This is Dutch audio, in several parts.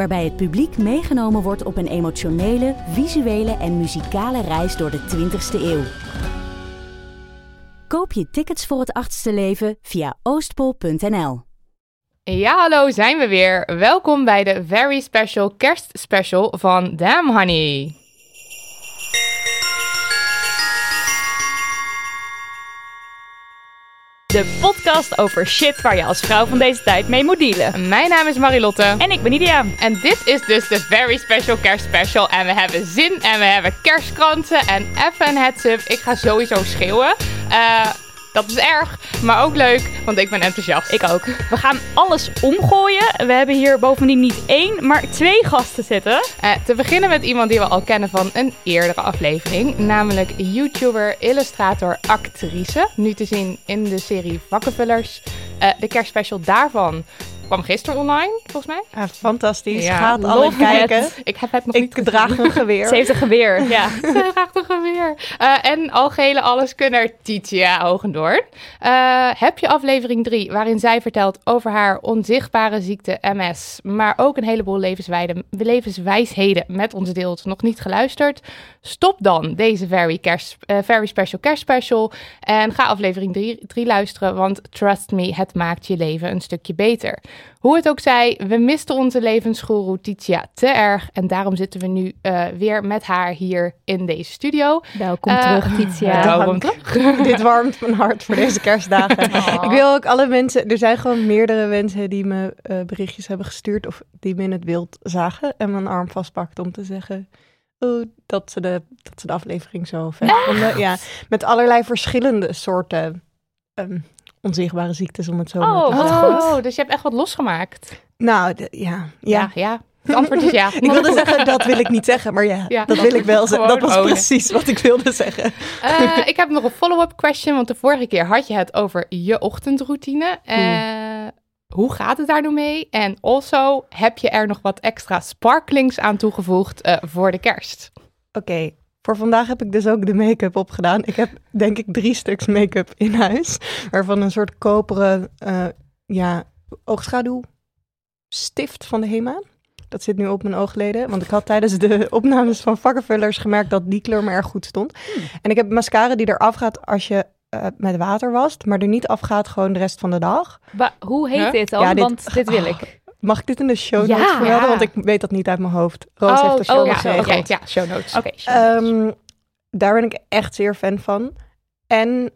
waarbij het publiek meegenomen wordt op een emotionele, visuele en muzikale reis door de 20ste eeuw. Koop je tickets voor het achtste leven via oostpol.nl. Ja, hallo, zijn we weer. Welkom bij de very special kerstspecial van Damn Honey. De podcast over shit waar je als vrouw van deze tijd mee moet dealen. Mijn naam is Marilotte. En ik ben Nidia. En dit is dus de very special kerstspecial. En we hebben zin en we hebben kerstkranten en even een heads up. Ik ga sowieso schreeuwen. Eh... Dat is erg, maar ook leuk, want ik ben enthousiast. Ik ook. We gaan alles omgooien. We hebben hier bovendien niet één, maar twee gasten zitten. Uh, te beginnen met iemand die we al kennen van een eerdere aflevering. Namelijk YouTuber, illustrator, actrice. Nu te zien in de serie Vakkenvullers. Uh, de kerstspecial daarvan kwam gisteren online, volgens mij. Ja, fantastisch. Ja, Gaat alle kijken. Het. Ik heb het nog ik niet draag een geweer. Ze heeft een geweer, ja. Ze draagt een geweer. Uh, en algehele alleskunner Titia Ogendoorn. Uh, heb je aflevering 3, waarin zij vertelt over haar onzichtbare ziekte MS, maar ook een heleboel levenswijsheden met ons deelt, nog niet geluisterd? Stop dan deze very, kerst, uh, very special kerstspecial en ga aflevering 3 luisteren, want trust me, het maakt je leven een stukje beter. Hoe het ook zij, we misten onze levensgoeroe Titia te erg. En daarom zitten we nu uh, weer met haar hier in deze studio. Welkom uh, terug, Titia. Welkom terug. Dit warmt mijn hart voor deze kerstdagen. Oh. Ik wil ook alle mensen... Er zijn gewoon meerdere mensen die me uh, berichtjes hebben gestuurd... of die me in het wild zagen en mijn arm vastpakten om te zeggen... Oh, dat, ze de, dat ze de aflevering zo vet vonden. Ja, met allerlei verschillende soorten... Um, onzichtbare ziektes, om het zo maar oh, te zeggen. Oh, dus je hebt echt wat losgemaakt. Nou, de, ja, ja. Ja, ja. Het antwoord is ja. ik wilde zeggen, dat wil ik niet zeggen, maar ja, ja. dat wil ik wel zeggen. Dat was precies wat ik wilde zeggen. Uh, ik heb nog een follow-up question, want de vorige keer had je het over je ochtendroutine. Uh. Hoe gaat het daar nu mee? En also, heb je er nog wat extra sparklings aan toegevoegd uh, voor de kerst? Oké, okay. Voor vandaag heb ik dus ook de make-up opgedaan. Ik heb denk ik drie stuks make-up in huis. Waarvan een soort koperen uh, ja, oogschaduw stift van de HEMA. Dat zit nu op mijn oogleden. Want ik had tijdens de opnames van vakkenvullers gemerkt dat die kleur me erg goed stond. Hmm. En ik heb mascara die eraf gaat als je uh, met water wast. Maar er niet afgaat gewoon de rest van de dag. Ba hoe heet huh? dit dan? Ja, dit, want dit wil ik. Mag ik dit in de show notes ja, vermelden? Ja. Want ik weet dat niet uit mijn hoofd. Roos oh, heeft de show oh, notes ja, okay, ja, show notes. Okay, um, daar ben ik echt zeer fan van. En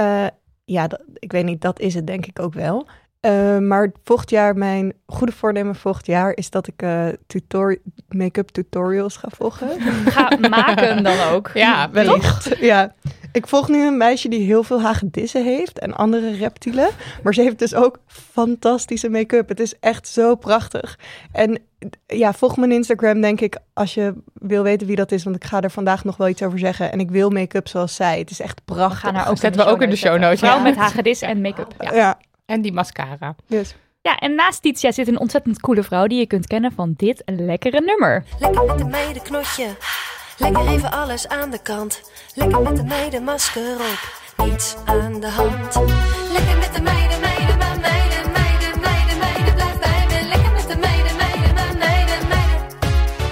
uh, ja, dat, ik weet niet, dat is het denk ik ook wel. Uh, maar volgend jaar, mijn goede voornemen volgend jaar is dat ik uh, tutor make-up tutorials ga volgen. Ga maken dan ook. Ja, wellicht. Ja. Ik volg nu een meisje die heel veel hagedissen heeft en andere reptielen. Maar ze heeft dus ook fantastische make-up. Het is echt zo prachtig. En ja, volg mijn Instagram denk ik als je wil weten wie dat is. Want ik ga er vandaag nog wel iets over zeggen. En ik wil make-up zoals zij. Het is echt prachtig. We gaan haar ook zetten we ook in de show notes. Vooral ja. met hagedis en make-up. Ja. ja. En die mascara. Yes. Ja, en naast Titia zit een ontzettend coole vrouw die je kunt kennen van dit lekkere nummer. Lekker met de meiden knotje. Lekker even alles aan de kant. Lekker met de meiden masker op. Niets aan de hand. Lekker met de meiden, meiden, maar meiden, meiden, meiden, meiden. Blijf bij me. Lekker met de meiden, meiden, maar meiden, meiden.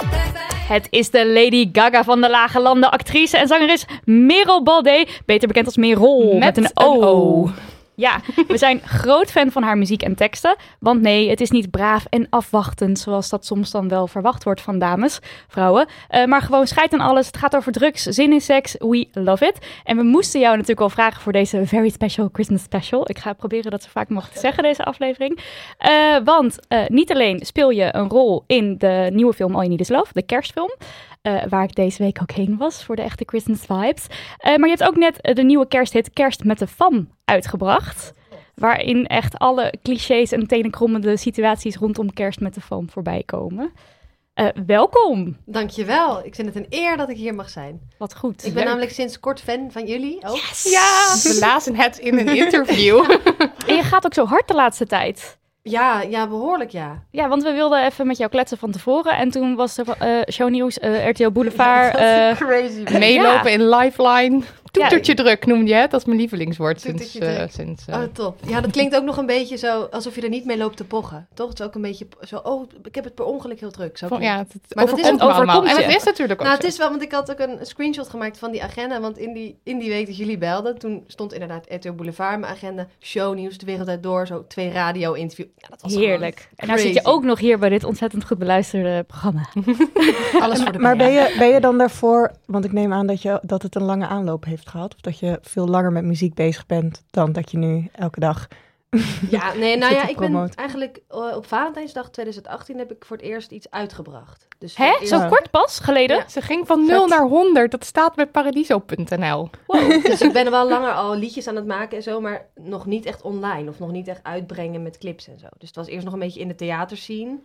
Blijf bij me. Het is de Lady Gaga van de Lage Landen, actrice en zangeres Merel Baldé. Beter bekend als Merel met, met een O. Een o. Ja, we zijn groot fan van haar muziek en teksten. Want nee, het is niet braaf en afwachtend, zoals dat soms dan wel verwacht wordt van dames, vrouwen. Eh, maar gewoon scheid aan alles. Het gaat over drugs, zin in seks. We love it. En we moesten jou natuurlijk wel vragen voor deze very special Christmas special. Ik ga proberen dat zo vaak mogelijk te zeggen, deze aflevering. Eh, want eh, niet alleen speel je een rol in de nieuwe film All You Need Is Love, de kerstfilm. Eh, waar ik deze week ook heen was voor de echte Christmas vibes. Eh, maar je hebt ook net eh, de nieuwe kersthit Kerst met de Fam uitgebracht. Waarin echt alle clichés en tenenkrommende situaties rondom kerst met de fam voorbij komen. Eh, welkom. Dankjewel. Ik vind het een eer dat ik hier mag zijn. Wat goed. Ik ben namelijk sinds kort fan van jullie ook. Ja, we lazen het in een interview. En je gaat ook zo hard de laatste tijd. Ja, ja, behoorlijk ja. Ja, want we wilden even met jou kletsen van tevoren. En toen was er eh shownieuws, eh RTL Boulevard. eh, Crazy. Meelopen in Lifeline. Toetertje druk noemde je het. Dat is mijn lievelingswoord sinds... Eh, sinds eh, Oh, top. Ja, dat klinkt ook nog een beetje zo alsof je er niet mee loopt te pochen. Toch? Het is ook een beetje zo, oh, ik heb het per ongeluk heel druk. Zo ja, het. het, Maar dat is ook allemaal. En het is natuurlijk ook Nou, het is wel, want ik had ook een screenshot gemaakt van die agenda. Want in die, in die week dat jullie belden, toen stond inderdaad RTL Boulevard mijn agenda. Shownieuws, de wereld uit door, zo twee radio-interviews. Ja, dat was heerlijk. En nou zit je ook nog hier bij dit ontzettend goed beluisterde programma. Alles voor de Maar ben je, ben je dan daarvoor, want ik neem aan dat, je, dat het een lange aanloop heeft gehad. Of dat je veel langer met muziek bezig bent dan dat je nu elke dag... Ja, nee, nou ja, ik ben eigenlijk eh, op Valentijnsdag 2018 heb ik voor het eerst iets uitgebracht. Dus Hè? eerst- Zo kort pas geleden? Ja. Ze ging van 0 naar 100. Dat staat bij paradiso.nl. Dus ik ben wel langer al liedjes aan het maken en zo, maar nog niet echt online of nog niet echt uitbrengen met clips en zo. Dus het was eerst nog een beetje in de theaterscene.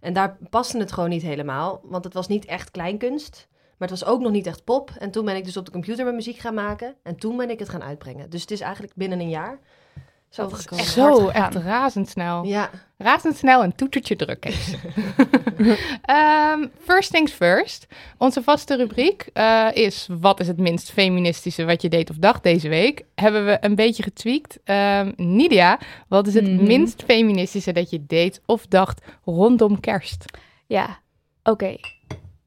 En daar paste het gewoon niet helemaal, want het was niet echt kleinkunst. Maar het was ook nog niet echt pop. En toen ben ik dus op de computer mijn muziek gaan maken. En toen ben ik het gaan uitbrengen. Dus het is eigenlijk binnen een jaar zo Dat is gekomen. echt Zo, razendsnel. Ja, Razendsnel en toetertje druk. heeft ze. Ehm, first things first. Onze vaste rubriek eh, is... Wat is het minst feministische wat je deed of dacht deze week? Hebben we een beetje getweakt. Ehm, Nidia, wat is het Mhm. minst feministische dat je deed of dacht rondom kerst? Ja, oké.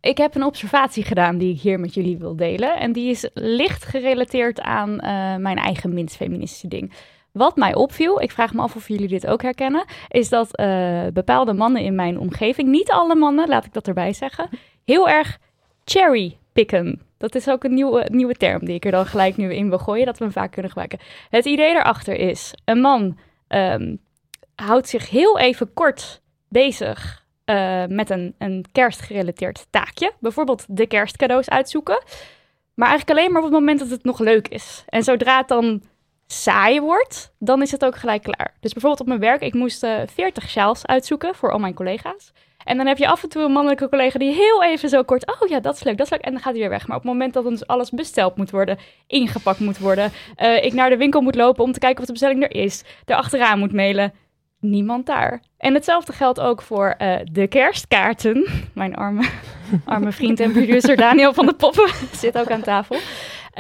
Ik heb een observatie gedaan die ik hier met jullie wil delen. En die is licht gerelateerd aan eh, mijn eigen minst feministische ding. Wat mij opviel, ik vraag me af of jullie dit ook herkennen, is dat eh, bepaalde mannen in mijn omgeving, niet alle mannen, laat ik dat erbij zeggen, heel erg cherry picken. Dat is ook een nieuwe, nieuwe term die ik er dan gelijk nu in wil gooien, dat we hem vaak kunnen gebruiken. Het idee daarachter is, een man ehm, houdt zich heel even kort bezig eh, met een, een kerstgerelateerd taakje. Bijvoorbeeld de kerstcadeaus uitzoeken. Maar eigenlijk alleen maar op het moment dat het nog leuk is. En zodra het dan saai wordt, dan is het ook gelijk klaar. Dus bijvoorbeeld op mijn werk, ik moest eh 40 sjaals uitzoeken voor al mijn collega's. En dan heb je af en toe een mannelijke collega die heel even zo kort... oh ja, dat is leuk, dat is leuk. En dan gaat hij weer weg. Maar op het moment dat ons alles besteld moet worden... ingepakt moet worden... eh, ik naar de winkel moet lopen om te kijken of de bestelling er is... er achteraan moet mailen... niemand daar. En hetzelfde geldt ook voor eh, de kerstkaarten. Mijn arme, arme vriend en producer Daniel van de Poppen zit ook aan tafel. Eh,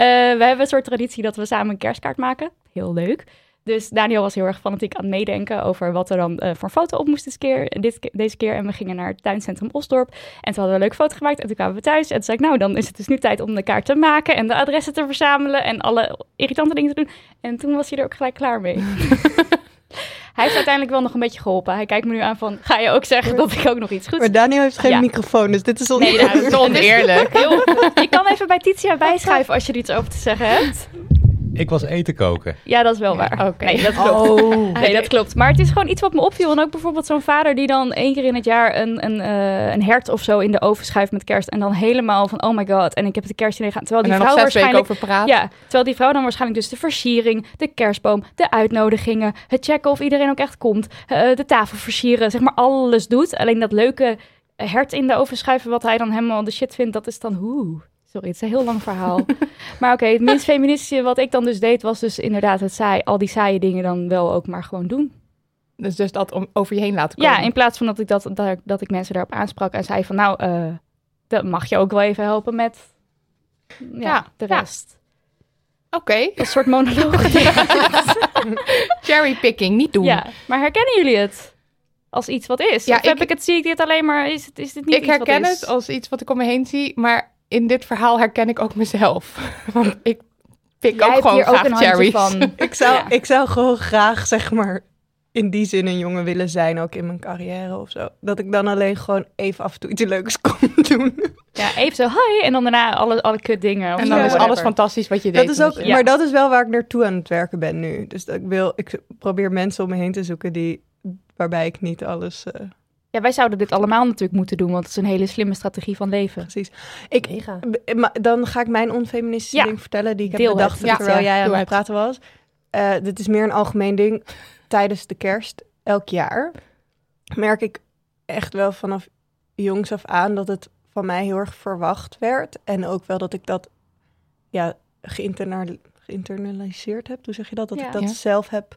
we hebben een soort traditie dat we samen een kerstkaart maken. Heel leuk. Dus Daniel was heel erg fanatiek aan het meedenken over wat er dan eh, voor foto op moest deze keer, dit, deze keer. En we gingen naar het tuincentrum Osdorp. En toen hadden we een leuke foto gemaakt. En toen kwamen we thuis. En toen zei ik, nou, dan is het dus nu tijd om de kaart te maken. En de adressen te verzamelen. En alle irritante dingen te doen. En toen was hij er ook gelijk klaar mee. Hij heeft uiteindelijk wel nog een beetje geholpen. Hij kijkt me nu aan van, ga je ook zeggen dat ik ook nog iets goeds Maar Daniel heeft geen Ja. microfoon, dus dit is on... Nee, dat is oneerlijk. Heel, je kan even bij Titia bijschuiven als je er iets over te zeggen hebt. Ik was eten koken. Ja, dat is wel waar. oké. Nee, dat klopt. Oh. Nee, dat klopt. Maar het is gewoon iets wat me opviel. En ook bijvoorbeeld zo'n vader die dan één keer in het jaar een, een, eh, een hert of zo in de oven schuift met kerst. En dan helemaal van, oh my god, en ik heb de kerstdiner gaan. Terwijl die vrouw waarschijnlijk... over praat. Ja, terwijl die vrouw dan waarschijnlijk dus de versiering, de kerstboom, de uitnodigingen, het checken of iedereen ook echt komt, eh, de tafel versieren, zeg maar alles doet. Alleen dat leuke hert in de oven schuiven, wat hij dan helemaal de shit vindt, dat is dan hoe. Sorry, het is een heel lang verhaal. maar oké, het minst feministische wat ik dan dus deed, was dus inderdaad het saai, al die saaie dingen dan wel ook maar gewoon doen. Dus, dus dat om over je heen laten komen. Ja, in plaats van dat ik, dat, dat, dat ik mensen daarop aansprak en zei van nou, eh, dat mag je ook wel even helpen met ja, Ja, de ja. rest. Oké, Een soort monoloog. cherrypicking, niet doen. Ja, maar herkennen jullie het als iets wat is? Ja, of heb ik- ik het, zie ik dit alleen maar, is het, is dit niet ik iets wat herken het als iets wat ik om me heen zie, maar in dit verhaal herken ik ook mezelf. Want ik Pik Jij ook gewoon hier ook graag een handje cherries. van. Ik zou, Ja. ik zou gewoon graag, zeg maar, in die zin een jongen willen zijn, ook in mijn carrière of zo. Dat ik dan alleen gewoon even af en toe iets leuks kon doen. Ja, even zo, hi. En dan daarna alle, alle kut dingen. of En dan is alles fantastisch wat je deed. Dat is ook, Ja. Maar dat is wel waar ik naartoe aan het werken ben nu. Dus dat ik wil, ik probeer mensen om me heen te zoeken die, waarbij ik niet alles eh, Ja, wij zouden dit allemaal natuurlijk moeten doen, want het is een hele slimme strategie van leven. precies. Ik, Mega. maar dan ga ik mijn onfeministische Ja. ding vertellen die ik heb Deel bedacht het. Ja. terwijl Ja, jij aan doe het praten was. Eh, dit is meer een algemeen ding. Tijdens de kerst, elk jaar, merk ik echt wel vanaf jongs af aan dat het van mij heel erg verwacht werd. En ook wel dat ik dat ja, geïnterna- geïnternaliseerd heb. Hoe zeg je dat? Dat Ja. ik dat Ja. zelf heb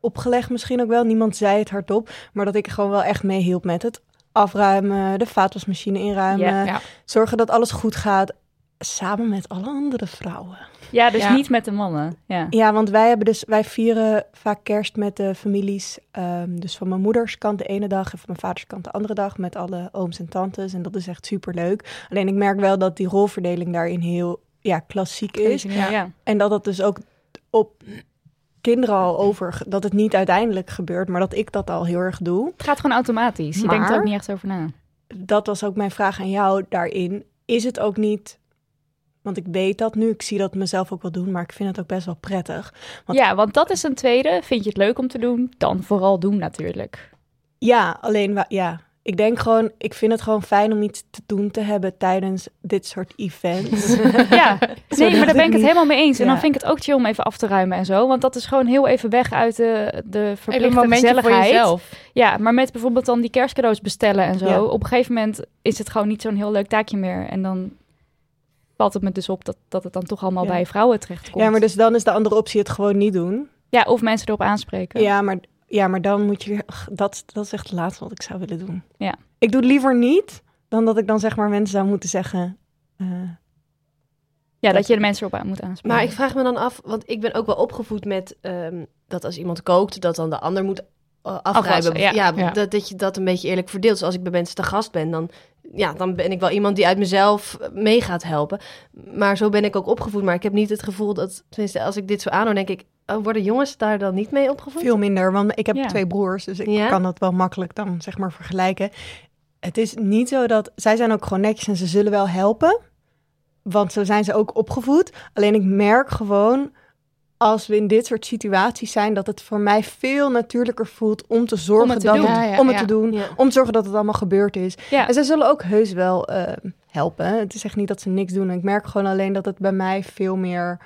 opgelegd misschien ook wel. Niemand zei het hardop. Maar dat ik gewoon wel echt meehielp met het afruimen, de vaatwasmachine inruimen. Ja. Ja. Zorgen dat alles goed gaat. Samen met alle andere vrouwen. Ja, dus Ja. niet met de mannen. Ja. Ja, want wij hebben dus wij vieren vaak kerst met de families. ehm, dus van mijn moeders kant de ene dag en van mijn vaders kant de andere dag. Met alle ooms en tantes. En dat is echt super leuk. Alleen ik merk wel dat die rolverdeling daarin heel ja, klassiek is. Ja. Ja. En dat het dus ook op kinderen al over. Dat het niet uiteindelijk gebeurt, maar dat ik dat al heel erg doe. Het gaat gewoon automatisch. Je denkt er ook niet echt over na. dat was ook mijn vraag aan jou daarin. Is het ook niet, want ik weet dat nu, ik zie dat mezelf ook wel doen, maar ik vind het ook best wel prettig. Want- Ja, want dat is een tweede. Vind je het leuk om te doen? Dan vooral doen natuurlijk. Ja, alleen, ja, ik denk gewoon, ik vind het gewoon fijn om iets te doen te hebben tijdens dit soort events. Ja, nee, maar daar ben ik het niet- helemaal mee eens. En dan vind ik het ook chill om even af te ruimen en zo. Want dat is gewoon heel even weg uit de, de Even een verplichte gezelligheid. jezelf. Ja, maar met bijvoorbeeld dan die kerstcadeaus bestellen en zo. Ja. Op een gegeven moment is het gewoon niet zo'n heel leuk taakje meer. En dan valt het me dus op dat, dat het dan toch allemaal Ja. bij vrouwen terechtkomt. ja, maar dus dan is de andere optie het gewoon niet doen. Ja, of mensen erop aanspreken. Ja, maar, ja, maar dan moet je, ach, dat, dat is echt het laatste wat ik zou willen doen. Ja. Ik doe het liever niet, dan dat ik dan zeg maar mensen zou moeten zeggen... eh, Ja, dat je de mensen erop aan moet aanspreken. Maar ik vraag me dan af, want ik ben ook wel opgevoed met ehm, dat als iemand kookt, dat dan de ander moet afruimen. Afwassen, ja. Ja. Dat, dat je dat een beetje eerlijk verdeelt. Dus als ik bij mensen te gast ben, dan, ja, dan ben ik wel iemand die uit mezelf mee gaat helpen. Maar zo ben ik ook opgevoed. Maar ik heb niet het gevoel dat, tenminste, als ik dit zo aanhoor, denk ik, worden jongens daar dan niet mee opgevoed? Veel minder, want ik heb Ja. twee broers, dus ik Ja? kan dat wel makkelijk dan zeg maar vergelijken. Het is niet zo dat zij zijn ook gewoon netjes en ze zullen wel helpen, want zo zijn ze ook opgevoed. Alleen ik merk gewoon als we in dit soort situaties zijn dat het voor mij veel natuurlijker voelt om te zorgen Om het te dat doen. het, Ja, ja, om het ja. te doen, Ja. om te zorgen dat het allemaal gebeurd is. ja. En zij zullen ook heus wel eh, helpen. Het is echt niet dat ze niks doen. Ik merk gewoon alleen dat het bij mij veel meer,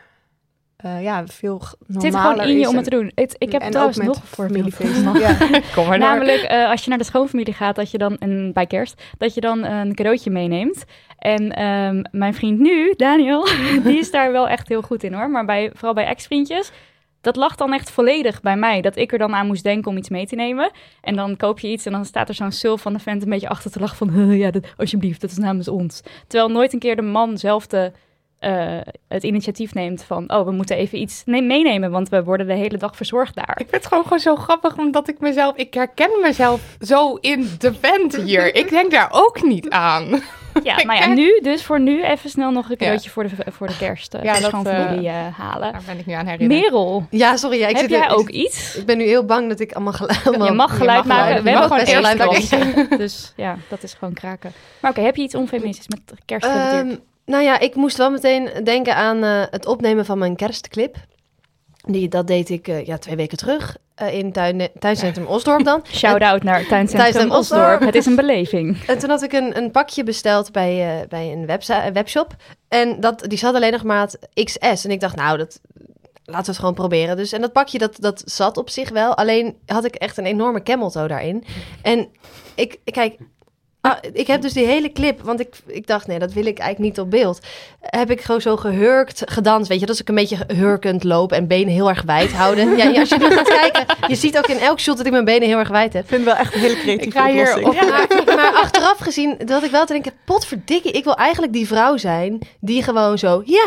eh, ja, veel het zit gewoon in je om het te doen. Het, ik heb en trouwens nog een voorbeeld. familiefeesten. Ja. Kom maar door. Namelijk, eh, als je naar de schoonfamilie gaat, dat je dan een, bij kerst, dat je dan een cadeautje meeneemt. En ehm, mijn vriend nu, Daniel, die is daar wel echt heel goed in hoor. Maar bij, vooral bij ex-vriendjes, dat lag dan echt volledig bij mij. Dat ik er dan aan moest denken om iets mee te nemen. En dan koop je iets en dan staat er zo'n sul van de vent een beetje achter te lachen van... "Huh, ja, dat, alsjeblieft, dat is namens ons. Terwijl nooit een keer de man zelf de, eh, het initiatief neemt van... oh, we moeten even iets ne- meenemen, want we worden de hele dag verzorgd daar. Ik vind het gewoon, gewoon zo grappig, omdat ik mezelf... Ik herken mezelf zo in de vent hier. Ik denk daar ook niet aan. Ja, Ik nou ja, nu dus voor nu even snel nog een cadeautje voor, de, voor de kerst. eh, Ja, dat, schoonfamilie eh, halen. Daar ben ik nu aan herinnerd. Merel, Ja, sorry. Ja, ik heb zit jij ook iets? Ik ben nu heel bang dat ik allemaal geluid... allemaal- Je mag geluid mag maken. geluid. We hebben gewoon eerst geluid Dus ja, dat is gewoon kraken. Maar oké, heb je iets onfeministisch met kerst gerelateerd? Nou ja, ik moest wel meteen denken aan eh, het opnemen van mijn kerstclip. Die, dat deed ik eh, ja, twee weken terug eh, in tuin, tuincentrum Osdorp dan. Shout-out naar Tuincentrum Tuincentrum Osdorp. Osdorp. Het is een beleving. En toen had ik een, een pakje besteld bij, bij een webshop. En dat, die zat alleen nog maat XS. En ik dacht, nou, dat, laten we het gewoon proberen. Dus, en dat pakje, dat, dat zat op zich wel. Alleen had ik echt een enorme cameltoe daarin. En ik, kijk... ah, ik heb dus die hele clip, want ik, ik dacht, nee, dat wil ik eigenlijk niet op beeld. Heb ik gewoon zo gehurkt, gedanst. Weet je, dat ik een beetje hurkend loop en benen heel erg wijd houden. Ja, ja, als je nu gaat kijken, je ziet ook in elk shot dat ik mijn benen heel erg wijd heb. Ik vind het wel echt een hele creatieve Ik ga hier oplossing. op- Maar, maar achteraf gezien, dat ik wel te denken, potverdikke, ik wil eigenlijk die vrouw zijn die gewoon zo, ja,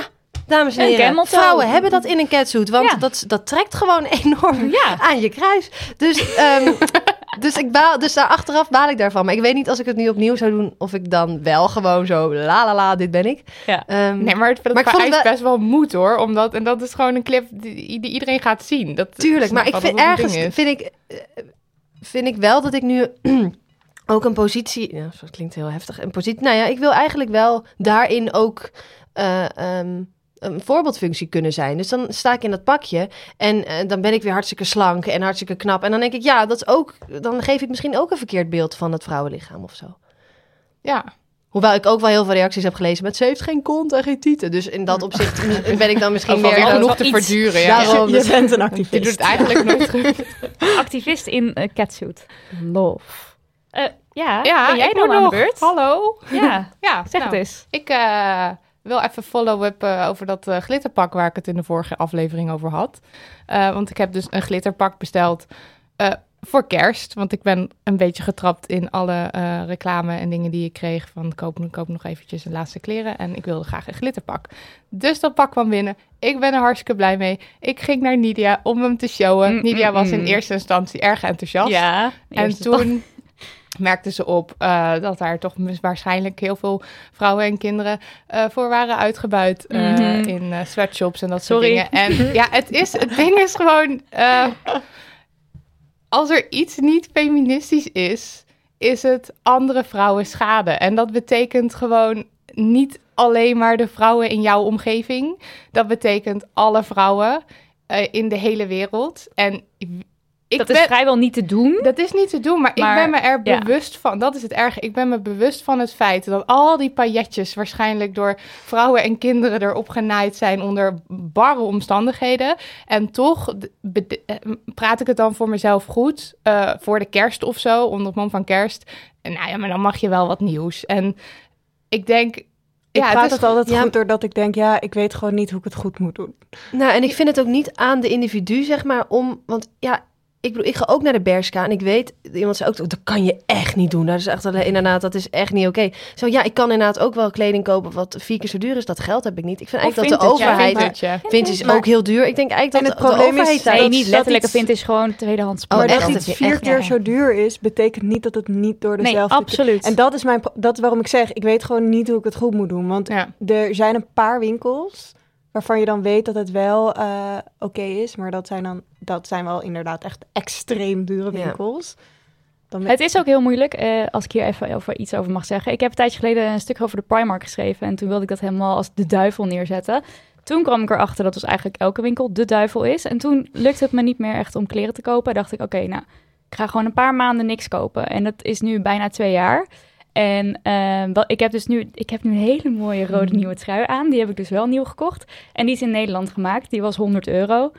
dames en heren, cameltoe. vrouwen hebben dat in een catsuit, want Ja. dat, dat trekt gewoon enorm Ja. aan je kruis. Dus ehm, Dus, ik baal, dus daar achteraf baal ik daarvan. Maar ik weet niet als ik het nu opnieuw zou doen... of ik dan wel gewoon zo... la la la, dit ben ik. Ja. Ehm, Nee, maar het, Maar ik vond het best wel moed hoor. Omdat, en dat is gewoon een clip die, die iedereen gaat zien. Dat, Tuurlijk, maar ik vind ergens vind ik, eh, vind ik wel dat ik nu ook een positie. Ja, dat klinkt heel heftig. Een positie. Nou ja, ik wil eigenlijk wel daarin ook eh, ehm, een voorbeeldfunctie kunnen zijn. Dus dan sta ik in dat pakje en eh, dan ben ik weer hartstikke slank en hartstikke knap. En dan denk ik, ja, dat is ook. Dan geef ik misschien ook een verkeerd beeld van het vrouwenlichaam of zo. Ja, Hoewel ik ook wel heel veel reacties heb gelezen met ze heeft geen kont en geen tieten. Dus in dat opzicht ben ik dan misschien meer genoeg te iets. verduren. Ja. Daarom. Je dus- bent een Je activist. doet het eigenlijk nooit goed. Activist in eh, catsuit. Love. Eh, ja, Ja, ben jij ik dan aan de beurt? Hallo. Ja, Ja, zeg nou, het eens. Ik eh, wil even follow-up eh, over dat eh, glitterpak waar ik het in de vorige aflevering over had. Eh, want ik heb dus een glitterpak besteld voor kerst. Want ik ben een beetje getrapt in alle reclame en dingen die ik kreeg. Van koop, koop nog eventjes een laatste kleren. En ik wilde graag een glitterpak. Dus dat pak kwam binnen. Ik ben er hartstikke blij mee. Ik ging naar Nidia om hem te showen. Mm, Nidia mm, was in mm. eerste instantie erg enthousiast. Ja. En toen merkte ze op eh, dat daar toch waarschijnlijk heel veel vrouwen en kinderen eh, voor waren uitgebuit eh, Mhm. in sweatshops en dat Sorry. soort dingen. En ja, het, is, het ding is gewoon, als er iets niet feministisch is, is het andere vrouwen schade. En dat betekent gewoon niet alleen maar de vrouwen in jouw omgeving. Dat betekent alle vrouwen in de hele wereld. En ik dat ben, is vrijwel niet te doen. dat is niet te doen, maar, Maar, ik ben me er ja. bewust van. Dat is het erge. Ik ben me bewust van het feit dat al die pailletjes waarschijnlijk door vrouwen en kinderen erop genaaid zijn onder barre omstandigheden. En toch eh, praat ik het dan voor mezelf goed. eh, voor de kerst of zo, onder het mom van kerst. En nou ja, maar dan mag je wel wat nieuws. En ik denk. Ik ja, praat het het, is, altijd ja. goed doordat ik denk, ja, ik weet gewoon niet hoe ik het goed moet doen. Nou, en ik vind het ook niet aan de individu, zeg maar, om... Want ja, ik bedoel, ik ga ook naar de Berska en ik weet... Iemand zei ook, dat kan je echt niet doen. Dat is echt, alleen- inderdaad, dat is echt niet oké. Zo, ja, ik kan inderdaad ook wel kleding kopen wat vier keer zo duur is. Dat geld heb ik niet. Ik vind eigenlijk dat de vintage, ja, overheid... vintage. Is Maar- ook heel duur. Ik denk eigenlijk En dat het de, probleem is- overheid... Nee, Nee, dat- niet letterlijk vintage, gewoon tweedehands. Oh, maar echt? dat Dat iets vier echt keer zo duur is, betekent niet dat het niet door Nee, dezelfde... absoluut. En dat is, mijn, dat is waarom ik zeg, ik weet gewoon niet hoe ik het goed moet doen. Want Ja. er zijn een paar winkels waarvan je dan weet dat het wel eh, oké is. Maar dat zijn dan dat zijn wel inderdaad echt extreem dure Ja. winkels. Dan Het is ook heel moeilijk, eh, als ik hier even over iets over mag zeggen. Ik heb een tijdje geleden een stuk over de Primark geschreven. En toen wilde ik dat helemaal als de duivel neerzetten. Toen kwam ik erachter dat dus eigenlijk elke winkel de duivel is. En toen lukte het me niet meer echt om kleren te kopen. dacht ik, oké, nou, ik ga gewoon een paar maanden niks kopen. En dat is nu bijna twee jaar. En eh, wel, ik heb dus nu, ik heb nu een hele mooie rode Mhm. nieuwe trui aan. Die heb ik dus wel nieuw gekocht. En die is in Nederland gemaakt. Die was 100 euro.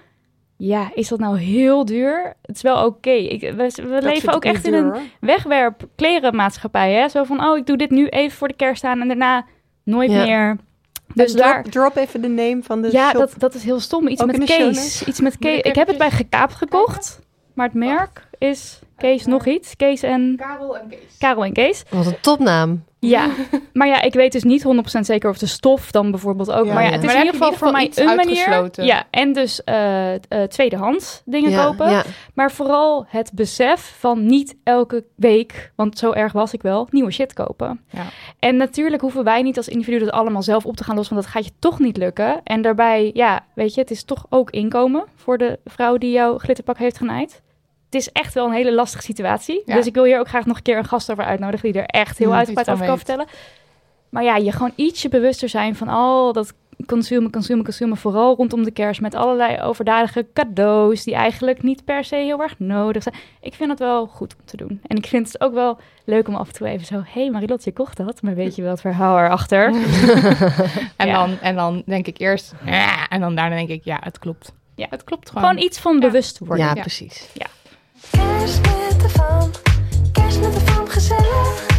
Ja, is dat nou heel duur? Het is wel oké. We, leven ook echt in een hoor. wegwerp klerenmaatschappij. Hè? Zo van, oh, ik doe dit nu even voor de kerst aan en daarna nooit Ja. meer. Dus Dus daar... drop, drop even de name van de Ja, shop. dat, dat is heel stom. Iets Ook met Kees. Iets met Kees. ik heb het bij eventjes Gekaap gekocht. Maar het merk is Kees nog iets. Kees en... Karel en Kees. Karel en Kees. Wat een topnaam. Ja, maar ja, ik weet dus niet 100% zeker of de stof dan bijvoorbeeld ook. Ja, maar ja, ja. het is Maar in ieder geval in voor mij een manier. uitgesloten. Ja, en dus eh eh, tweedehands dingen ja, kopen. Ja. Maar vooral het besef van niet elke week, want zo erg was ik wel, nieuwe shit kopen. Ja. En natuurlijk hoeven wij niet als individu dat allemaal zelf op te gaan lossen, want dat gaat je toch niet lukken. En daarbij, ja, weet je, het is toch ook inkomen voor de vrouw die jouw glitterpak heeft genaaid. Het is echt wel een hele lastige situatie. Ja. Dus ik wil hier ook graag nog een keer een gast over uitnodigen die er echt heel Hmm, uitgebreid iets over kan vertellen. Maar ja, je gewoon ietsje bewuster zijn van al dat consumen, consumen, consumen. Vooral rondom de kerst met allerlei overdadige cadeaus die eigenlijk niet per se heel erg nodig zijn. Ik vind het wel goed om te doen. En ik vind het ook wel leuk om af en toe even zo... Hé hey Marilot, je kocht dat, maar weet je wel het verhaal erachter? En, Ja. dan, en dan denk ik eerst, "Ja," en dan daarna denk ik, ja, het klopt. Ja. het klopt gewoon. Gewoon iets van bewust worden. Ja, Ja. Kerst met de fam, kerst met de fam gezellig.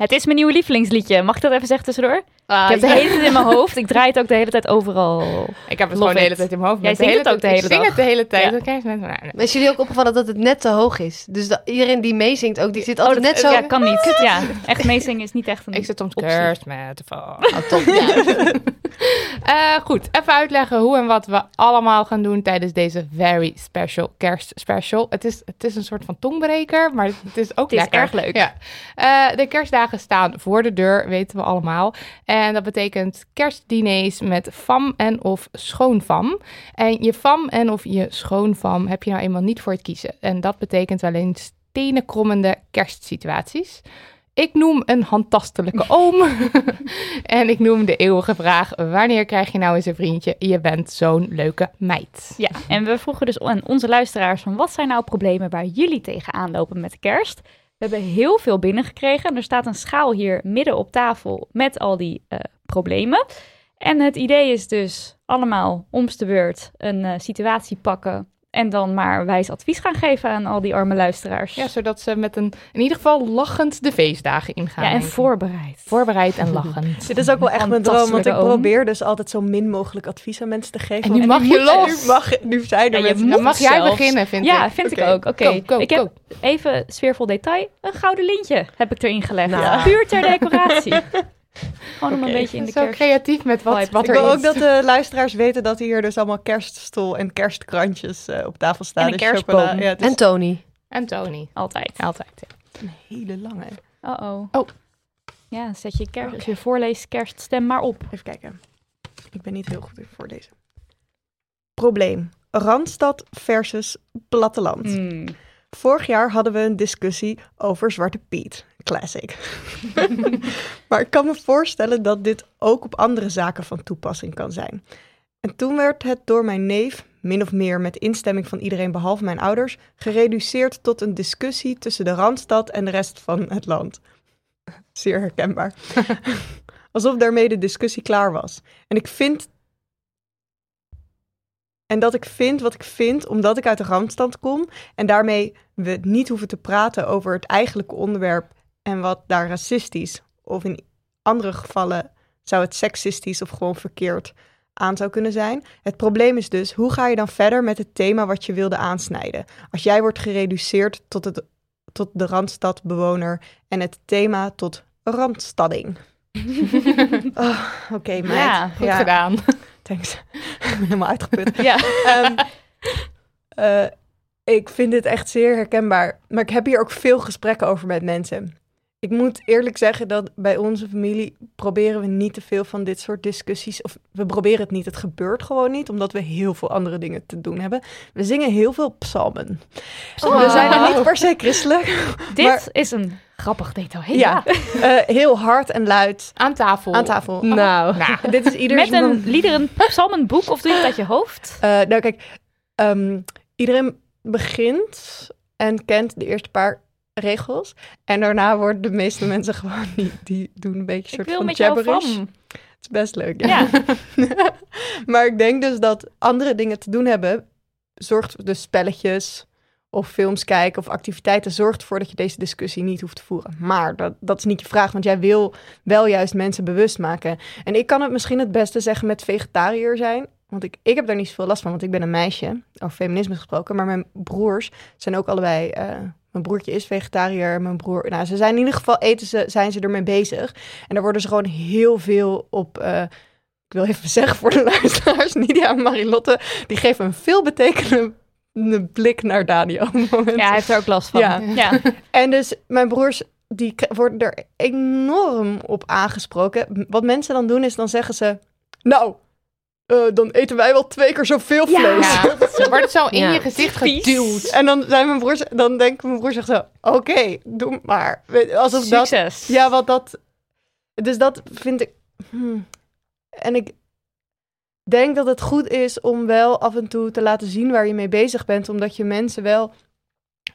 Het is mijn nieuwe lievelingsliedje. Mag ik dat even zeggen tussendoor? Ah, ik heb de ja. hele tijd in mijn hoofd. Ik draai het ook de hele tijd overal. Ik heb het Love gewoon de hele tijd in mijn hoofd. Jij zingt het ook de tijd- hele Ik zing het de hele tijd. Ja. Nou, nee. Maar is jullie ook opgevallen dat het net te hoog is? Dus dat iedereen die meezingt ook, die zit altijd Oh, dat- net zo... Ja, kan niet. Ja, echt meezingen is niet echt een Ik zit soms kerst met de val. Oh, top, ja. Eh, goed, even uitleggen hoe en wat we allemaal gaan doen tijdens deze very special kerstspecial. Het is, het is een soort van tongbreker, maar het is ook Het is lekker. erg leuk. Ja. Eh, de kerstdagen staan voor de deur, weten we allemaal. En dat betekent kerstdiners met fam en of schoonfam. En je fam en of je schoonfam heb je nou eenmaal niet voor het kiezen. En dat betekent wel eens tenenkrommende kerstsituaties. Ik noem een handtastelijke oom. en ik noem de eeuwige vraag: wanneer krijg je nou eens een vriendje? Je bent zo'n leuke meid. Ja, en we vroegen dus aan onze luisteraars van wat zijn nou problemen waar jullie tegenaan lopen met kerst? We hebben heel veel binnengekregen. Er staat een schaal hier midden op tafel met al die eh, problemen. En het idee is dus allemaal om's de beurt een eh, situatie pakken en dan maar wijs advies gaan geven aan al die arme luisteraars. Ja, zodat ze met een in ieder geval lachend de feestdagen ingaan. Ja, en voorbereid. voorbereid en lachend. Dit is ook wel echt mijn droom, want ik probeer dus altijd zo min mogelijk advies aan mensen te geven. En nu mag je los. Nu, mag, nu zijn er Ja, mensen. Dan mag jij zelfs. beginnen, vind ik. Ja, vind ik ook. Oké, ik heb go. even sfeervol detail. Een gouden lintje heb ik erin gelegd. Nou. Puur ter decoratie. Gewoon om een beetje in de Zo kerst. creatief met wat, Vibe. wat Ik er wil is. ook dat de luisteraars weten dat hier dus allemaal kerststol en kerstkrantjes eh, op tafel staan. En een Dus kerstboom. chocola- Ja, het is En Tony. En Tony. Altijd. Altijd. ja. een hele lange. Uh-oh. Oh. Ja, zet je kerst, als je voorleest kerststem maar op. Even kijken. Ik ben niet heel goed in voorlezen. Probleem. Randstad versus platteland. Hmm. Vorig jaar hadden we een discussie over Zwarte Piet. Classic. maar ik kan me voorstellen dat dit ook op andere zaken van toepassing kan zijn. En toen werd het door mijn neef, min of meer met instemming van iedereen behalve mijn ouders, gereduceerd tot een discussie tussen de Randstad en de rest van het land. Zeer herkenbaar. Alsof daarmee de discussie klaar was. En ik vind. En dat ik vind wat ik vind, omdat ik uit de Randstad kom. En daarmee we niet hoeven te praten over het eigenlijke onderwerp en wat daar racistisch of in andere gevallen zou het seksistisch of gewoon verkeerd aan zou kunnen zijn. Het probleem is dus, hoe ga je dan verder met het thema wat je wilde aansnijden? Als jij wordt gereduceerd tot, het, tot de Randstadbewoner en het thema tot Randstadding. oh, Oké, meid. Ja, Goed gedaan. Thanks. ik ben helemaal uitgeput. Ja. Ehm, eh, ik vind dit echt zeer herkenbaar. Maar ik heb hier ook veel gesprekken over met mensen. Ik moet eerlijk zeggen dat bij onze familie proberen we niet te veel van dit soort discussies. Of we proberen het niet. Het gebeurt gewoon niet, omdat we heel veel andere dingen te doen hebben. We zingen heel veel psalmen. Oh. We zijn er niet per se christelijk. Dit Maar- is een grappig detail. Hey, Ja, eh, heel hard en luid Aan tafel. aan tafel. Nou. Nou, Dit is ieder Met een liederen psalmenboek of doe je het uit je hoofd? Eh, nou, kijk, ehm, iedereen begint en kent de eerste paar regels. En daarna worden de meeste mensen gewoon die, die doen een beetje een Ik soort wil van jabberish. Het is best leuk. Ja. maar ik denk dus dat andere dingen te doen hebben, zorgt dus spelletjes of films kijken of activiteiten, zorgt ervoor dat je deze discussie niet hoeft te voeren. Maar dat, dat is niet je vraag, want jij wil wel juist mensen bewust maken. En ik kan het misschien het beste zeggen met vegetariër zijn. Want ik, ik heb daar niet zoveel last van, want ik ben een meisje, over feminisme gesproken. Maar mijn broers zijn ook allebei, eh, mijn broertje is vegetariër, mijn broer, nou ze zijn in ieder geval, eten ze, zijn ze ermee bezig. En daar worden ze gewoon heel veel op, eh, ik wil even zeggen voor de luisteraars, Nidia en Marilotte, die geven een veelbetekenende blik naar Daniel. moment. Ja, hij heeft er ook last van. Ja. ja. En dus mijn broers, die worden er enorm op aangesproken. Wat mensen dan doen, is dan zeggen ze... Nou, eh, dan eten wij wel twee keer zoveel vlees. ja, het wordt zo in Ja. je gezicht geduwd. En dan zijn mijn broers, dan denken mijn broers echt zo... Oké, doe maar. Weet- Alsof dat... Succes. Ja, wat dat... Dus dat vind ik... hmm. En ik denk dat het goed is om wel af en toe te laten zien waar je mee bezig bent. Omdat je mensen wel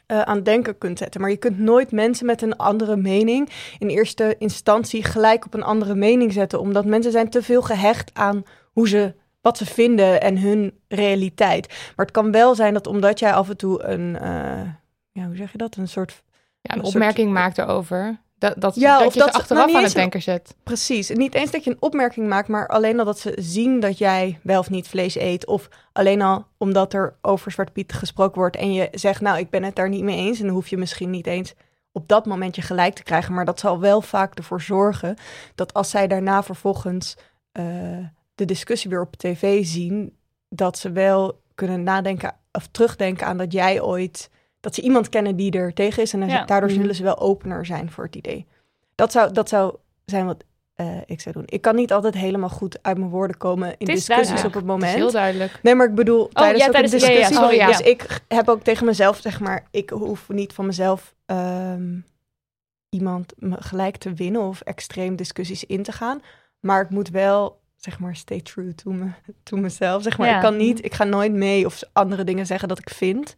eh, aan het denken kunt zetten. Maar je kunt nooit mensen met een andere mening in eerste instantie gelijk op een andere mening zetten. Omdat mensen zijn te veel gehecht aan hoe ze, wat ze vinden en hun realiteit. Maar het kan wel zijn dat omdat jij af en toe een... eh, ja, hoe zeg je dat? Een soort Ja, een Een soort- opmerking maakt erover. Dat, dat, Ja, dat of je dat ze achteraf nou, aan het denken zet. Precies. Niet eens dat je een opmerking maakt, maar alleen al dat ze zien dat jij wel of niet vlees eet. Of alleen al omdat er over Zwarte Piet gesproken wordt en je zegt, nou, ik ben het daar niet mee eens. En dan hoef je misschien niet eens op dat moment je gelijk te krijgen. Maar dat zal wel vaak ervoor zorgen dat als zij daarna vervolgens eh, de discussie weer op tv zien, dat ze wel kunnen nadenken of terugdenken aan dat jij ooit, dat ze iemand kennen die er tegen is. En dan- Ja. daardoor Mhm. zullen ze wel opener zijn voor het idee. Dat zou, dat zou zijn wat eh, ik zou doen. Ik kan niet altijd helemaal goed uit mijn woorden komen in Het is discussies duidelijk. op het Het is heel moment. duidelijk. Nee, maar ik bedoel, tijdens, ja, ook tijdens een de- ja, ja, discussie. sorry, ja. Dus ik heb ook tegen mezelf, zeg maar, ik hoef niet van mezelf ehm, iemand gelijk te winnen of extreem discussies in te gaan. Maar ik moet wel, zeg maar, stay true to, me, to mezelf. Zeg maar, Ja. ik kan niet, ik ga nooit mee of andere dingen zeggen dat ik vind.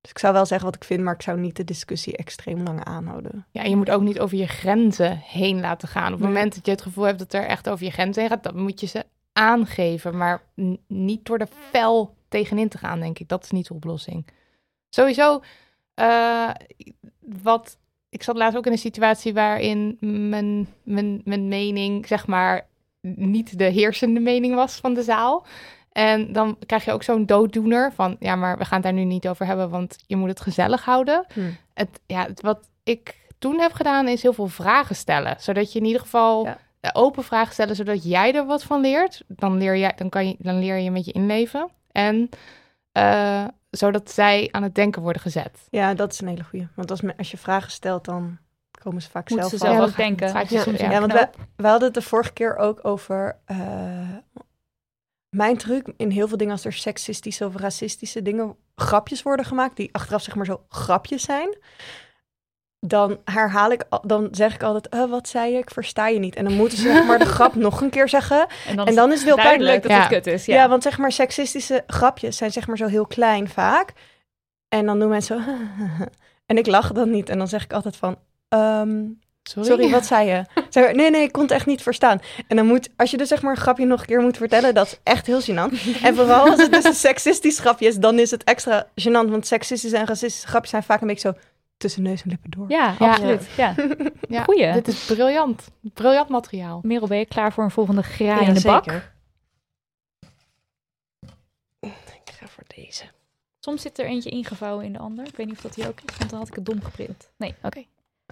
Dus ik zou wel zeggen wat ik vind, maar ik zou niet de discussie extreem lang aanhouden. Ja, je moet ook niet over je grenzen heen laten gaan. Op het moment dat je het gevoel hebt dat er echt over je grenzen heen gaat, dan moet je ze aangeven. Maar niet door er fel tegenin te gaan, denk ik. Dat is niet de oplossing. Sowieso, eh, wat, ik zat laatst ook in een situatie waarin mijn, mijn, mijn mening, zeg maar, niet de heersende mening was van de zaal. En dan krijg je ook zo'n dooddoener van, ja, maar we gaan het daar nu niet over hebben, want je moet het gezellig houden. Hmm. Het, ja, het- wat ik toen heb gedaan is heel veel vragen stellen, zodat je in ieder geval Ja. eh, open vragen stellen, zodat jij er wat van leert. Dan leer, jij, dan kan je, dan leer je met je inleven. En eh, zodat zij aan het denken worden gezet. Ja, dat is een hele goeie. Want als, als je vragen stelt, dan komen ze vaak Moeten zelf ze zelf Ja, ook denken. Ja, want we, we hadden het de vorige keer ook over eh, mijn truc in heel veel dingen als er seksistische of racistische dingen, grapjes worden gemaakt, die achteraf zeg maar zo grapjes zijn. Dan herhaal ik, dan zeg ik altijd, "Eh, wat zei je? Ik versta je niet. En dan moeten ze zeg maar de grap nog een keer zeggen. En dan, En dan is het heel duidelijk pijnlijk. dat Ja. het kut is. Ja. Ja, want zeg maar seksistische grapjes zijn zeg maar zo heel klein vaak. En dan doen mensen zo, en ik lach dan niet. En dan zeg ik altijd van, ehm, Sorry. Sorry, wat zei je? Nee, nee, ik kon het echt niet verstaan. En dan moet, als je dus zeg maar een grapje nog een keer moet vertellen, dat is echt heel gênant. En vooral als het dus een seksistisch grapje is, dan is het extra gênant. Want seksistische en racistische grapjes zijn vaak een beetje zo tussen neus en lippen door. ja, Ja. absoluut. Ja. Ja, Goeie. Dit is briljant. Briljant materiaal. Merel, ben je klaar voor een volgende graai in de bak? Ik ga voor deze. Soms zit er eentje ingevouwen in de ander. Ik weet niet of dat hier ook is, want dan had ik het dom geprint. Nee, oké.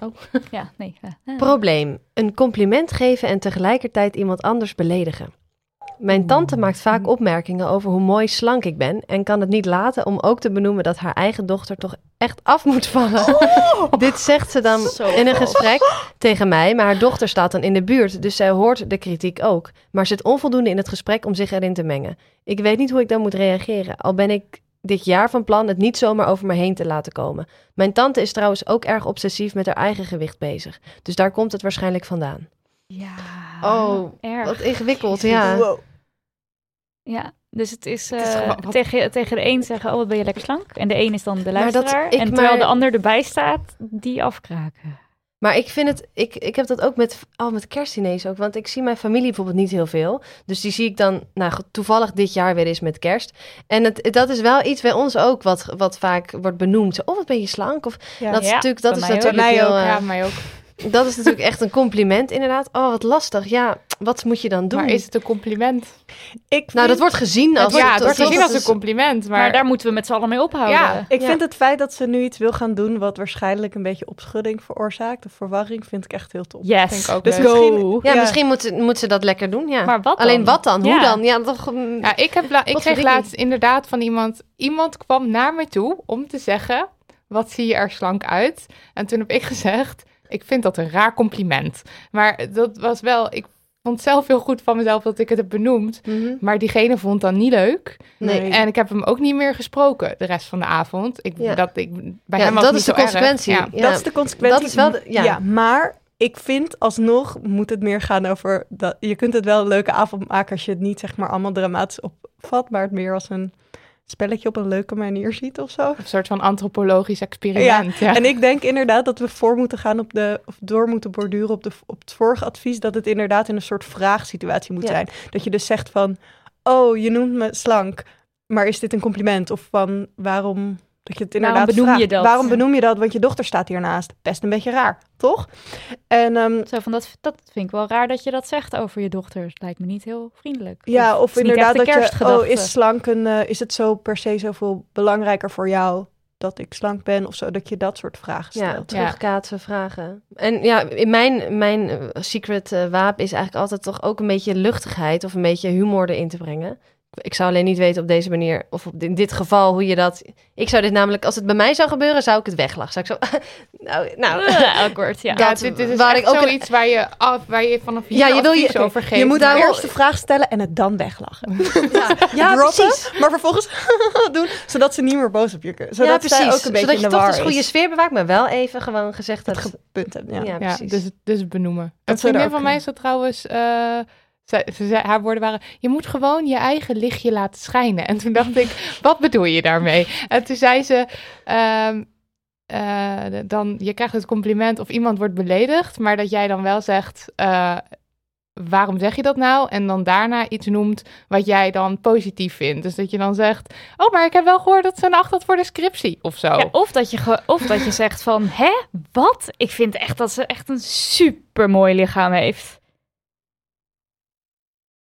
Oh. Ja, nee. ja. Ah. Probleem. Een compliment geven en tegelijkertijd iemand anders beledigen. Mijn tante maakt vaak opmerkingen over hoe mooi slank ik ben en kan het niet laten om ook te benoemen dat haar eigen dochter toch echt af moet vallen. Dit zegt ze dan in een gesprek tegen mij, maar haar dochter staat dan in de buurt, dus zij hoort de kritiek ook, maar zit onvoldoende in het gesprek om zich erin te mengen. Ik weet niet hoe ik dan moet reageren, al ben ik dit jaar van plan het niet zomaar over me heen te laten komen. Mijn tante is trouwens ook erg obsessief met haar eigen gewicht bezig, dus daar komt het waarschijnlijk vandaan. Ja. Oh, erg. Wat ingewikkeld, ja. Wow. Ja, dus het is, Het is eh, gewoon wat- tegen, tegen de een zeggen, oh wat ben je lekker slank. En de een is dan de dat luisteraar. en terwijl maar- de ander erbij staat, die afkraken. Maar ik vind het, ik, ik heb dat ook met, al met kerstdiners ook. Want ik zie mijn familie bijvoorbeeld niet heel veel. Dus die zie ik dan nou, toevallig dit jaar weer eens met kerst. En het, dat is wel iets bij ons ook wat, wat vaak wordt benoemd. Zo, Oh, wat ben je slank? Of Ja. dat is Ja, natuurlijk, dat is natuurlijk mij heel, ook, Ja, mij ook. Dat is natuurlijk echt een compliment inderdaad. Oh, wat lastig. Ja, wat moet je dan doen? Maar is het een compliment? Ik Nou, dat wordt gezien als... ja, het dat- wordt gezien als een compliment. Maar, Maar, daar moeten we met z'n allen mee ophouden. Ja. Ik Ja. vind het feit dat ze nu iets wil gaan doen wat waarschijnlijk een beetje opschudding veroorzaakt, of verwarring, vind ik echt heel tof. Yes, Vind ik ook Dus leuk. misschien- Ja, Ja. misschien moet, moet ze dat lekker doen, ja. Maar wat dan? Alleen wat dan? Hoe dan? Ja, toch... mm, Ja, ik, heb la- ik kreeg laatst inderdaad van iemand... Iemand kwam naar me toe om te zeggen... Wat zie je er slank uit? En toen heb ik gezegd... Ik vind dat een raar compliment. Maar dat was wel... Ik vond zelf heel goed van mezelf dat ik het heb benoemd. mhm. Maar diegene vond dat niet leuk. Nee. En ik heb hem ook niet meer gesproken de rest van de avond. Ik, Ja. dat, ik, bij Ja, hem was dat is de consequentie. Ja. Ja. Dat is de consequentie. Dat is wel de- ja. maar ik vind alsnog moet het meer gaan over dat je kunt het wel een leuke avond maken als je het niet zeg maar allemaal dramatisch opvat, maar het meer als een spelletje op een leuke manier ziet of zo. Een soort van antropologisch experiment. Ja. En ik denk inderdaad dat we voor moeten gaan op de, of door moeten borduren op, de, op het vorige advies, dat het inderdaad in een soort vraagsituatie moet Ja. zijn. Dat je dus zegt van, oh, je noemt me slank, maar is dit een compliment? Of van, waarom Dat je het Waarom inderdaad benoem vraagt. je dat? Waarom benoem je dat? Want je dochter staat hiernaast. Best een beetje raar, toch? En ehm, Zo van, dat, dat vind ik wel raar dat je dat zegt over je dochter. Lijkt me niet heel vriendelijk. ja, het of inderdaad dat je... Oh, is slank een... eh, is het zo per se zoveel belangrijker voor jou dat ik slank ben? Of zo, dat je dat soort vragen Ja, stelt. terugkaatsen, vragen. En ja, in mijn, mijn eh, secret eh, wapen is eigenlijk altijd toch ook een beetje luchtigheid of een beetje humor erin te brengen. Ik zou alleen niet weten op deze manier, of op, in dit geval, hoe je dat... Ik zou dit namelijk, als het bij mij zou gebeuren, zou ik het weglachen. Zou ik zo... nou, nou... Awkward, ja. Ja, Dat- dit, dit is waar echt ik ook een- zoiets waar je, af, waar je vanaf hier Ja, je wil je- over geeft. Je moet daarom- eerst de vraag stellen en het dan weglachen. Ja, Droppen, precies. Maar vervolgens doen, zodat ze niet meer boos op je kunnen. Zodat ja, precies. zij ook een beetje Zodat in je de toch war dus goede is. sfeer bewaakt, maar wel even gewoon gezegd Het dat... gepunt hebben, ja. ja, Ja, precies. dus, dus benoemen. Een Dat er vriendin van mij zei trouwens... eh, zij- ze zei, haar woorden waren... Je moet gewoon je eigen lichtje laten schijnen. En toen dacht ik, wat bedoel je daarmee? En toen zei ze... ehm, eh, dan, je krijgt het compliment of iemand wordt beledigd... maar dat jij dan wel zegt... eh, waarom zeg je dat nou? En dan daarna iets noemt wat jij dan positief vindt. Dus dat je dan zegt... Oh, maar ik heb wel gehoord dat ze een acht had voor de scriptie. Of zo. Ja, of, dat je of dat je zegt van, hè, wat? Ik vind echt dat ze echt een super mooi lichaam heeft.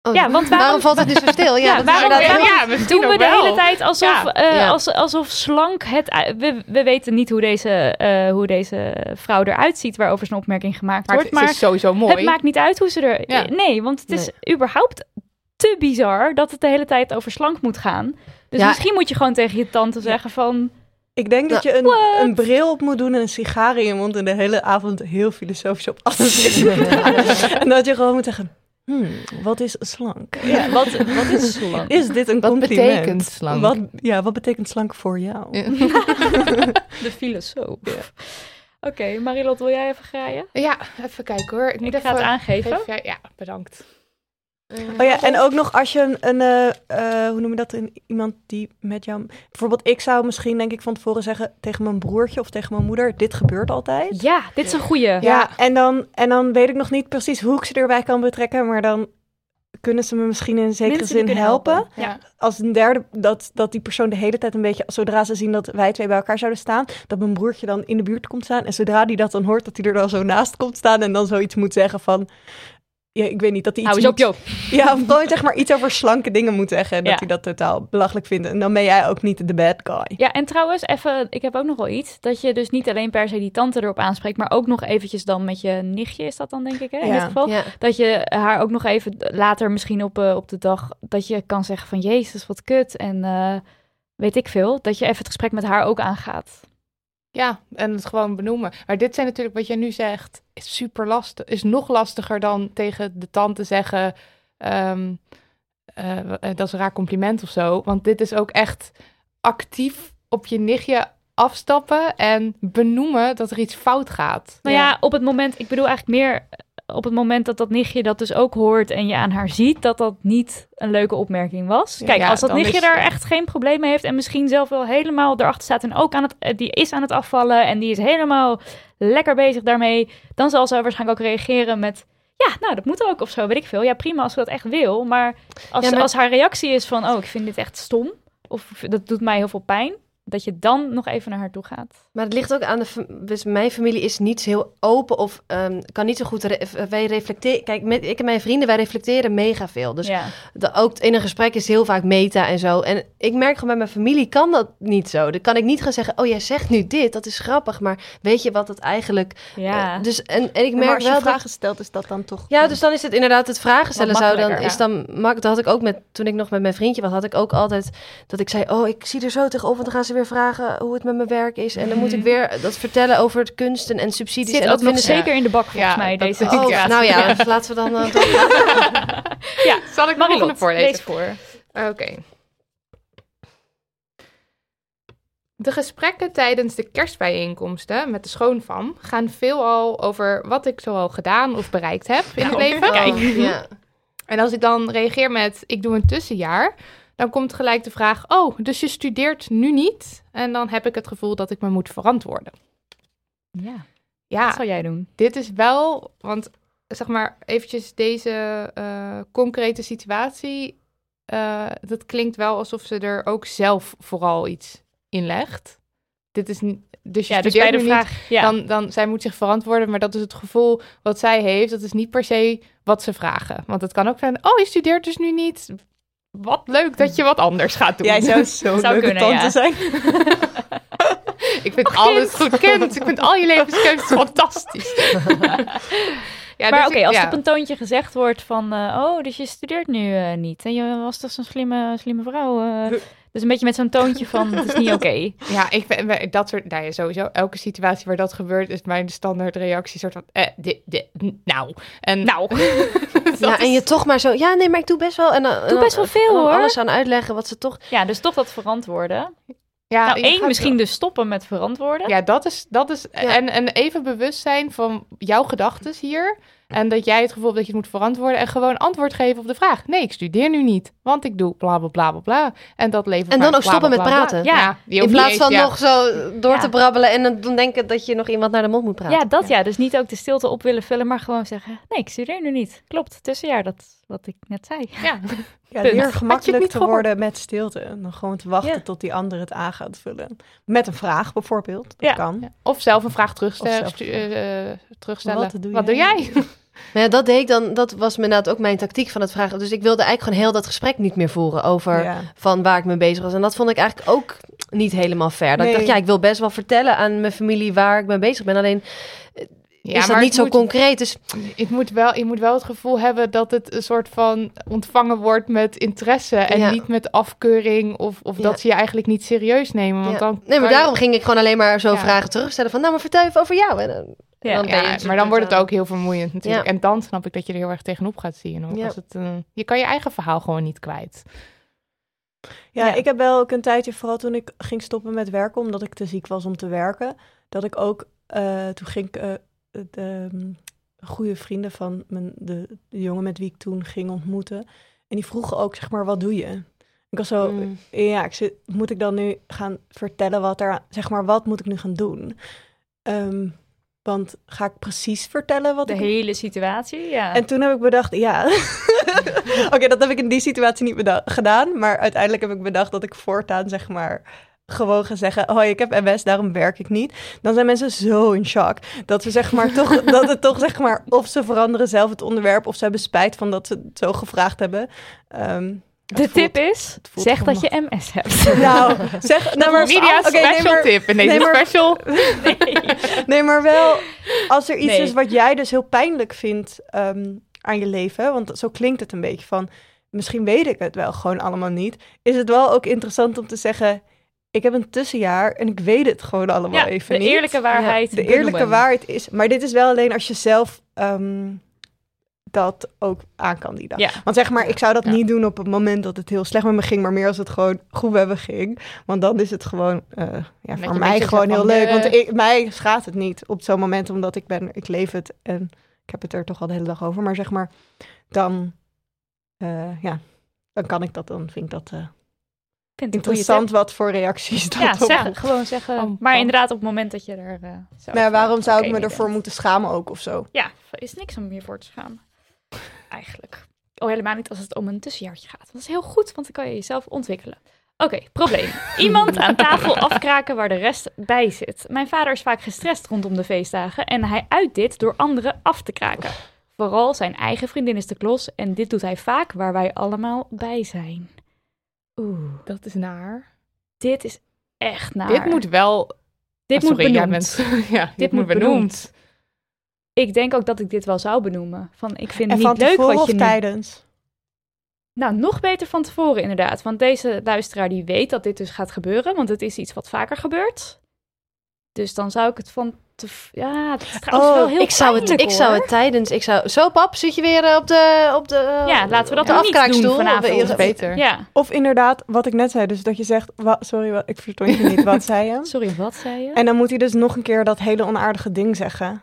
Oh, Ja, want waarom- waarom valt het nu zo stil? Ja, dat waarom- heel- ja, Doen we de wel. hele tijd alsof, Ja, eh, als, alsof slank het... We, we weten niet hoe deze, eh, hoe deze vrouw eruit ziet, waarover zijn opmerking gemaakt Maar wordt. het, Maar is sowieso mooi. het maakt niet uit hoe ze er... Ja. Nee, want het is überhaupt te bizar dat het de hele tijd over slank moet gaan. Dus Ja. misschien moet je gewoon tegen je tante zeggen van... Ik denk dat je een, een bril op moet doen en een sigaar in je mond en de hele avond heel filosofisch op alles en dat je gewoon moet zeggen, hmm, wat is slank? Ja, wat, wat is slank? Is dit een Wat compliment? betekent slank? Wat, ja, wat betekent slank voor jou? De filosoof. Oké, Marilot, wil jij even graaien? Ja, even kijken hoor. Ik, moet Ik ga het aangeven. Even- ja, bedankt. Oh ja, en ook nog als je een, een eh, eh, hoe noem je dat, een, iemand die met jou... Bijvoorbeeld ik zou misschien denk ik van tevoren zeggen tegen mijn broertje of tegen mijn moeder, dit gebeurt altijd. Ja, dit is een goeie. Ja, en, dan, en dan weet ik nog niet precies hoe ik ze erbij kan betrekken, maar dan kunnen ze me misschien in een zekere Mensen zin helpen. Ja. Als een derde, dat, dat die persoon de hele tijd een beetje, zodra ze zien dat wij twee bij elkaar zouden staan, dat mijn broertje dan in de buurt komt staan. En zodra die dat dan hoort, dat hij er dan zo naast komt staan en dan zoiets moet zeggen van, ja, ik weet niet, dat hij iets Hou eens op, moet- joh. Ja, of gewoon zeg maar iets over slanke dingen moet zeggen en dat hij dat totaal belachelijk vindt. En dan ben jij ook niet de bad guy. Ja, en trouwens, even, ik heb ook nog wel iets. Dat je dus niet alleen per se die tante erop aanspreekt, maar ook nog eventjes dan met je nichtje, is dat dan denk ik, hè? In Ja. dit geval. Ja. Dat je haar ook nog even later misschien op, eh, op de dag, dat je kan zeggen van, jezus, wat kut. En eh, weet ik veel, dat je even het gesprek met haar ook aangaat. Ja, en het gewoon benoemen. Maar dit zijn natuurlijk wat jij nu zegt, is super lastig. Is nog lastiger dan tegen de tante zeggen, ehm, eh, eh, dat is een raar compliment of zo. Want dit is ook echt actief op je nichtje afstappen en benoemen dat er iets fout gaat. Nou ja, op het moment, ik bedoel eigenlijk meer op het moment dat dat nichtje dat dus ook hoort en je aan haar ziet, dat dat niet een leuke opmerking was. Ja, Kijk, ja, als dat nichtje is- daar ja. echt geen probleem mee heeft en misschien zelf wel helemaal erachter staat en ook aan het, eh, die is aan het afvallen en die is helemaal lekker bezig daarmee, dan zal ze waarschijnlijk ook reageren met, ja, nou, dat moet ook of zo, weet ik veel. Ja, prima als ze dat echt wil, maar als, Ja, maar- als haar reactie is van, oh, ik vind dit echt stom, of dat doet mij heel veel pijn, dat je dan nog even naar haar toe gaat. Maar het ligt ook aan de... Dus mijn familie is niet zo heel open of ehm, kan niet zo goed... re- wij reflecteren... Kijk, met, ik en mijn vrienden, wij reflecteren mega veel. Dus ja. de, ook in een gesprek is heel vaak meta en zo. En ik merk gewoon bij mijn familie kan dat niet zo. Dan kan ik niet gaan zeggen, oh jij zegt nu dit, dat is grappig. Maar weet je wat het eigenlijk... Ja. eh, dus, en, en ik Maar merk als je wel dat... vragen stelt, is dat dan toch... Ja, dus dan is het inderdaad het vragen stellen zou dan makkelijker, is dan mak. Dat had ik ook met toen ik nog met mijn vriendje was, had ik ook altijd dat ik zei: "Oh, ik zie er zo tegenop, want dan gaan ze weer vragen hoe het met mijn werk is en dan moet ik weer dat vertellen over het kunsten en subsidies Zit en ook dat nog zeker in de bak volgens Ja, mij, dat deze Oh, nou ja, dus laten we dan eh. Ja, Zal ik nog een voorlezen? voor. Oké. De gesprekken tijdens de kerstbijeenkomsten met de schoonfam gaan veelal over wat ik zoal gedaan of bereikt heb in het leven. Oh, ja. En als ik dan reageer met ik doe een tussenjaar, dan komt gelijk de vraag: Oh, dus je studeert nu niet? En dan heb ik het gevoel dat ik me moet verantwoorden. Ja, Ja, wat zou jij doen? dit is wel, want zeg maar eventjes deze eh, concrete situatie. eh, dat klinkt wel alsof ze er ook zelf vooral iets in legt. dit is niet... Dus je Ja, dus studeert bij de niet, vraag... Ja. dan, dan zij moet zich verantwoorden, maar dat is het gevoel wat zij heeft. Dat is niet per se wat ze vragen. Want het kan ook zijn, oh, je studeert dus nu niet. Wat leuk dat je wat anders gaat doen. Jij zou zo'n Zou leuke kunnen, tante ja. zijn. Ik vind alles goed kind. Ik vind al je levenskeuzes fantastisch. ja, maar dus oké, als ja. er op een toontje gezegd wordt van... eh, oh, dus je studeert nu eh, niet. En je was toch zo'n slimme, slimme vrouw. eh. Dus een beetje met zo'n toontje van, het is niet oké. Ja, ik ben bij dat soort, nou ja, sowieso elke situatie waar dat gebeurt is mijn standaard reactie soort van, eh, dit, dit, nou, en Nou, Ja, en je toch maar zo... Ja, nee, maar ik doe best wel... En dan, en dan- best wel veel, en dan hoor. alles aan uitleggen wat ze toch... ja, dus toch dat verantwoorden. ja, nou, één, misschien dus stoppen met verantwoorden. Ja, dat is, dat is en, en even bewust zijn van jouw gedachten hier. En dat jij het gevoel hebt dat je het moet verantwoorden en gewoon antwoord geven op de vraag. Nee, ik studeer nu niet, want ik doe bla bla bla bla bla. En dat levert En dan ook bla, stoppen bla, met bla, bla. praten. Ja, In plaats van nog zo door Ja. te brabbelen en dan- dan denken dat je nog iemand naar de mond moet praten. Ja, dat ja. Dus niet ook de stilte op willen vullen, maar gewoon zeggen... Nee, ik studeer nu niet. Klopt, tussenjaar, dat wat ik net zei. Ja, Ja, leer gemakkelijk niet te gehoord? worden met stilte. En dan gewoon te wachten Ja. tot die ander het aan gaat vullen. Met een vraag bijvoorbeeld. Dat Ja. kan. Ja. Of zelf een vraag terugstellen. Of zelf- stu- eh, eh, terugstellen. Wat doe Wat doe jij? jij? Maar ja, dat deed ik dan, dat was inderdaad ook mijn tactiek van het vragen. Dus ik wilde eigenlijk gewoon heel dat gesprek niet meer voeren over Ja. van waar ik mee bezig was. En dat vond ik eigenlijk ook niet helemaal fair. Dat ik dacht, ja, ik wil best wel vertellen aan mijn familie waar ik mee bezig ben. Alleen Ja, is dat maar niet zo moet- concreet. Dus Het moet wel, je moet wel het gevoel hebben dat het een soort van ontvangen wordt met interesse. En Ja. niet met afkeuring of, of Ja. dat ze je eigenlijk niet serieus nemen. Want ja. dan nee, maar je- daarom ging ik gewoon alleen maar zo Ja. vragen terugstellen van, nou, maar vertel even over jou. En, dan- Ja. dan maar dan wordt het ook heel vermoeiend natuurlijk. Ja. En dan snap ik dat je er heel erg tegenop gaat zien. Hoor. Ja. Als het, eh, je kan je eigen verhaal gewoon niet kwijt. Ja, Ja. ik heb wel ook een tijdje, vooral toen ik ging stoppen met werken, omdat ik te ziek was om te werken, dat ik ook, eh, toen ging ik eh, de mm, goede vrienden van mijn, de, de jongen met wie ik toen ging ontmoeten. En die vroegen ook, zeg maar, wat doe je? Ik was zo, Mm. ja, ik zit, moet ik dan nu gaan vertellen wat er, zeg maar, wat moet ik nu gaan doen? Ehm, want ga ik precies vertellen wat De ik hele situatie, ja. en toen heb ik bedacht, ja. Oké, dat heb ik in die situatie niet gedaan. Maar uiteindelijk heb ik bedacht dat ik voortaan, zeg maar, gewoon ga zeggen: Oh, ik heb MS, daarom werk ik niet. Dan zijn mensen zo in shock. Dat ze zeg maar toch, dat het toch zeg maar, of ze veranderen zelf het onderwerp, of ze hebben spijt van dat ze het zo gevraagd hebben. Ehm, de voelt- tip is, zeg dat je MS hebt. Nou, zeg, nou maar, oké, nee, special maar- tip in deze nee, maar- special. Nee, maar wel als er iets is wat jij dus heel pijnlijk vindt ehm, aan je leven, want zo klinkt het een beetje van, misschien weet ik het wel gewoon allemaal niet, is het wel ook interessant om te zeggen, ik heb een tussenjaar en ik weet het gewoon allemaal Ja, even de niet. eerlijke waarheid. De eerlijke benoemen. waarheid is, maar dit is wel alleen als je zelf ehm, dat ook aan kan die dag. Ja. Want zeg maar, ik zou dat Ja. niet doen op het moment dat het heel slecht met me ging, maar meer als het gewoon goed met me ging. Want dan is het gewoon, eh, ja, voor mij gewoon heel leuk. de- Want ik, mij schaadt het niet op zo'n moment, omdat ik ben, ik leef het en ik heb het er toch al de hele dag over. Maar zeg maar, dan, eh, ja, dan kan ik dat, dan vind ik dat eh, Vind ik een goede interessant wat voor reacties dat Ja, op- zeggen, gewoon zeggen. Maar inderdaad, op het moment dat je er. eh zo Nou ja, waarom zou ik me ervoor bent. moeten schamen ook of zo? Ja, er is niks om je voor te schamen. Eigenlijk. Oh, helemaal niet als het om een tussenjaartje gaat. Dat is heel goed, want dan kan je jezelf ontwikkelen. Oké, probleem. Iemand aan tafel afkraken waar de rest bij zit. Mijn vader is vaak gestrest rondom de feestdagen en hij uit dit door anderen af te kraken. Vooral zijn eigen vriendin is de klos en dit doet hij vaak waar wij allemaal bij zijn. Oeh, Dat is naar. dit is echt naar. Dit moet wel... dit Ah, moet sorry, benoemd. bent- ja, dit, Dit moet benoemd. benoemd. Ik denk ook dat ik dit wel zou benoemen. Van, ik vind En het van niet leuk tevoren wat of je nu tijdens? Nou, nog beter van tevoren inderdaad. Want deze luisteraar die weet dat dit dus gaat gebeuren. Want het is iets wat vaker gebeurt. Dus dan zou ik het van... Te, ja, het is trouwens Oh, wel heel ik zou, het, ik zou het tijdens... Ik zou, zo pap, zit je weer op de... Op de Ja, laten we dat de afkraakstoel? doen vanavond. Of- beter. Ja, Of inderdaad, wat ik net zei, dus dat je zegt, wa- sorry, wat, ik verstond je niet, wat zei je? sorry, wat zei je? En dan moet hij dus nog een keer dat hele onaardige ding zeggen.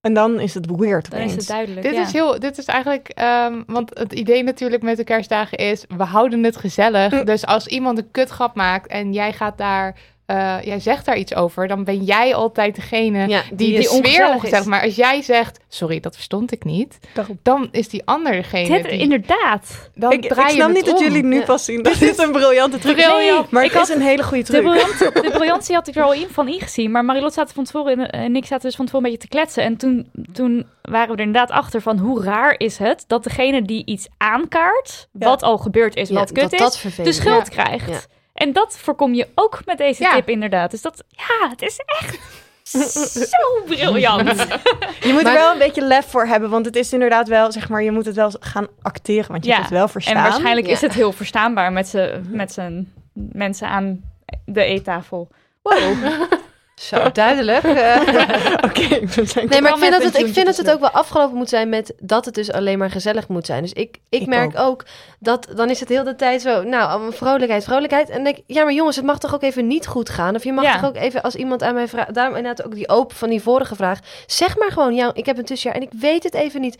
En dan is het weird dan is het duidelijk, Dit ja. is heel, dit is eigenlijk, ehm, want het idee natuurlijk met de kerstdagen is, we houden het gezellig. Mm. Dus als iemand een kutgrap maakt en jij gaat daar eh, jij zegt daar iets over, dan ben jij altijd degene Ja, die, die de sfeer ongezellig ongezellig. is. Maar als jij zegt, sorry, dat verstond ik niet, dan is die ander degene Dit, die... inderdaad. Dan Ik, draai je snap het niet dat jullie nu Ja. pas zien dat dit een briljante truc is. Maar Ik het had- is een hele goede De, truc. briljantie, de briljantie had ik er al in, van ingezien. Maar Marilot zaten van tevoren in, en ik zaten dus van tevoren een beetje te kletsen. En toen, toen waren we er inderdaad achter van hoe raar is het dat degene die iets aankaart, Ja. wat al gebeurd is, Ja, wat kut dat is, dat de vervelend. schuld krijgt. En dat voorkom je ook met deze Ja. tip inderdaad. Dus dat, ja, het is echt zo briljant. Je moet Maar- er wel een beetje lef voor hebben, want het is inderdaad wel, zeg maar, je moet het wel gaan acteren, want je Ja, moet het wel verstaan. En waarschijnlijk is het heel verstaanbaar met z'n mensen aan de eettafel. Wow. Zo duidelijk. Eh, Oké, Nee, maar ik vind, dat het, ik vind dat het ook wel afgelopen moet zijn met dat het dus alleen maar gezellig moet zijn. Dus ik, ik, Ik merk ook. dat dan is het heel de tijd zo, nou, vrolijkheid, vrolijkheid. En denk ja, maar jongens, het mag toch ook even niet goed gaan? Of je mag Ja. toch ook even, als iemand aan mij vraagt, daarom inderdaad ook die open van die vorige vraag. Zeg maar gewoon, ja, ik heb een tussenjaar en ik weet het even niet.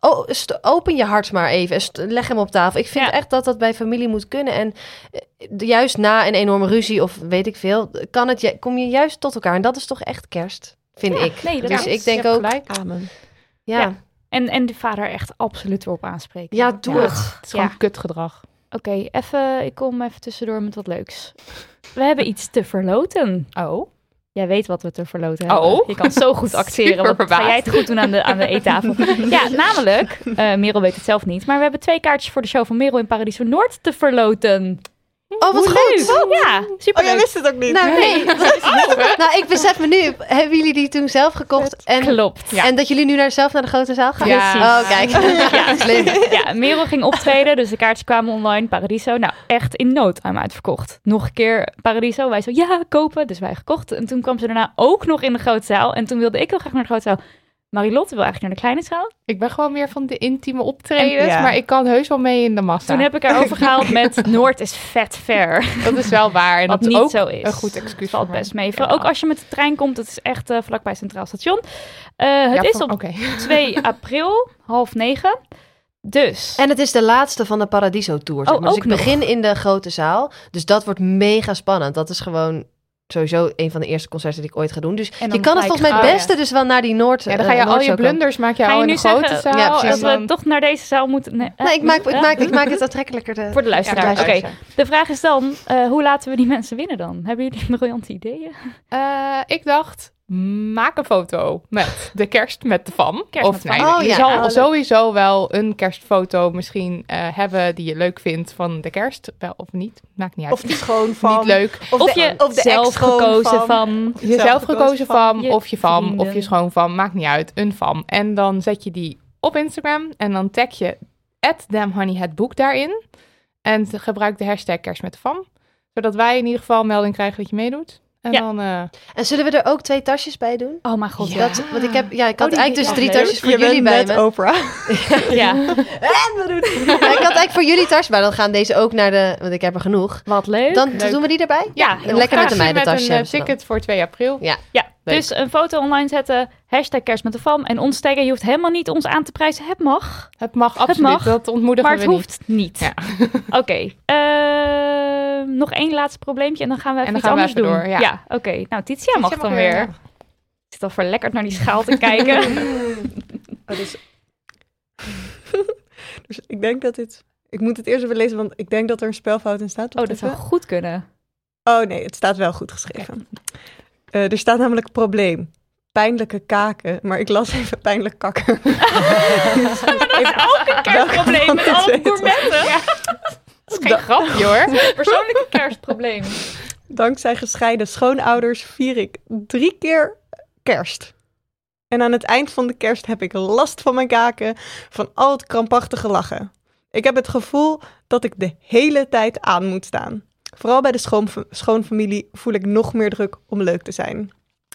Oh, open je hart maar even en leg hem op tafel. Ik vind Ja. echt dat dat bij familie moet kunnen. En eh, juist na een enorme ruzie of weet ik veel, kan het, ju- kom je juist tot elkaar. En dat is toch echt kerst, vind Ja, ik. nee, dat dus is- ik denk ook, gelijk. Amen. ja. Ja. En, en de vader echt absoluut erop aanspreken. Ja, doe Ja. het. Het is gewoon Ja. kutgedrag. Oké, even, ik kom even tussendoor met wat leuks. We hebben iets te verloten. Oh. Jij weet wat we te verloten hebben. Oh. Je kan zo goed acteren. Super Wat ga jij het goed doen aan de, aan de eettafel? ja, namelijk, eh Merel weet het zelf niet, maar we hebben twee kaartjes voor de show van Merel in Paradiso Noord te verloten. Oh, wat Hoe goed. leuk. Ja, super Oh, jij wist het ook niet. Nou, nee. nou, ik besef me nu. Hebben jullie die toen zelf gekocht? En, Klopt. Ja. en dat jullie nu naar, zelf naar de grote zaal gaan? Ja. Oh, kijk. Ja, slim. Ja, Merel ging optreden, dus de kaartjes kwamen online. Paradiso, nou echt in no time uitverkocht. Nog een keer Paradiso, wij zo, ja, kopen. Dus wij gekocht. En toen kwam ze daarna ook nog in de grote zaal. En toen wilde ik heel graag naar de grote zaal. Marilotte wil eigenlijk naar de kleine zaal. Ik ben gewoon meer van de intieme optredens, Ja. maar ik kan heus wel mee in de massa. Toen heb ik haar overgehaald met Noord is vet ver. Dat is wel waar. En Wat dat niet ook zo is. een goed excuus Valt best mee. Ja. ook als je met de trein komt. Het is echt eh, vlakbij Centraal Station. Eh, het Ja, is op Oké. 2 april, half negen. Dus... En het is de laatste van de Paradiso Tour. Zeg Oh, maar. Dus ook ik nog. begin in de grote zaal. Dus dat wordt mega spannend. Dat is gewoon sowieso een van de eerste concerten die ik ooit ga doen. Dus je kan het volgens mij het oh, ja. beste dus wel naar die Noord. Ja, dan eh, ga je al je blunders maak je Ga al in de grote zeggen zaal. Ja, dat we toch naar deze zaal moeten... Nee, eh, Nee, ik maak, ik, eh, maak, ik maak het aantrekkelijker. De... Voor de luisteraar. Ja, Oké, de luisteraar. de vraag is dan, eh, hoe laten we die mensen winnen dan? Hebben jullie briljante ideeën? Eh, ik dacht, maak een foto met de kerst met de fam. Kerst of nee. Oh, je ja. zal Oh, leuk. sowieso wel een kerstfoto misschien eh, hebben die je leuk vindt van de kerst. Wel of niet, maakt niet uit. Of die schoon van. niet leuk. Of, Of de, je of de zelf gekozen van. van... Jezelf gekozen je of je fam, of je vrienden. schoonfam, maakt niet uit. Een fam. En dan zet je die op Instagram en dan tag je boek daarin. En gebruik de hashtag kerst met de fam. Zodat wij in ieder geval een melding krijgen dat je meedoet. En Ja. dan... eh, En zullen we er ook twee tasjes bij doen? Oh mijn god, ja. Dat, want ik heb, ja, ik had die- eigenlijk dus drie leuk. tasjes voor je jullie bent bij net me. Oprah. ja. Ja, ik had eigenlijk voor jullie tasjes, maar dan gaan deze ook naar de, want ik heb er genoeg. Wat leuk. Dan Leuk. doen we die erbij? ja, En lekker met de tasje meidentasje Met een eh, ticket voor 2 april. Ja. Ja, Leuk. dus een foto online zetten, hashtag kerst met de fam en ons taggen. Je hoeft helemaal niet ons aan te prijzen. Het mag, Het mag absoluut, mag, dat ontmoedigen maar het we hoeft niet. Ja. Oké, eh, nog één laatste probleempje en dan gaan we even En dan iets gaan we anders even doen. door, ja. oké. Nou, Titia mag dan weer. weer, Ik zit al verlekkerd naar die schaal te kijken. Oh, dus... dus ik denk dat dit... Ik moet het eerst even lezen, want ik denk dat er een spelfout in staat. Oh, dat zou goed kunnen. Oh nee, het staat wel goed geschreven. Eh, er staat namelijk probleem. Pijnlijke kaken, maar ik las even pijnlijk kakken. Dat is ook een kerstprobleem met alle gourmetten. Geen grapje hoor. Persoonlijke kerstprobleem. Dankzij gescheiden schoonouders vier ik drie keer kerst. En aan het eind van de kerst heb ik last van mijn kaken, van al het krampachtige lachen. Ik heb het gevoel dat ik de hele tijd aan moet staan. Vooral bij de schoon, schoonfamilie voel ik nog meer druk om leuk te zijn.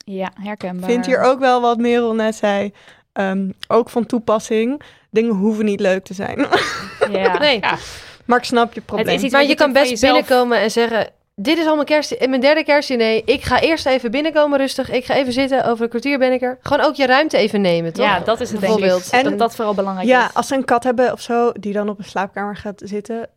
Ja, herkenbaar. Vind hier ook wel wat Merel net zei. ehm, ook van toepassing. Dingen hoeven niet leuk te zijn. Ja. Nee, maar ik snap je probleem. is iets maar je je kan best jezelf- binnenkomen en zeggen... Dit is al mijn, kerst, mijn derde kerstdiner. Ik ga eerst even binnenkomen rustig. Ik ga even zitten. Over een kwartier ben ik er. Gewoon ook je ruimte even nemen, toch? Ja, dat is het denk ik. Bijvoorbeeld. En- dat dat vooral belangrijk Ja, is. als ze een kat hebben of zo, die dan op een slaapkamer gaat zitten.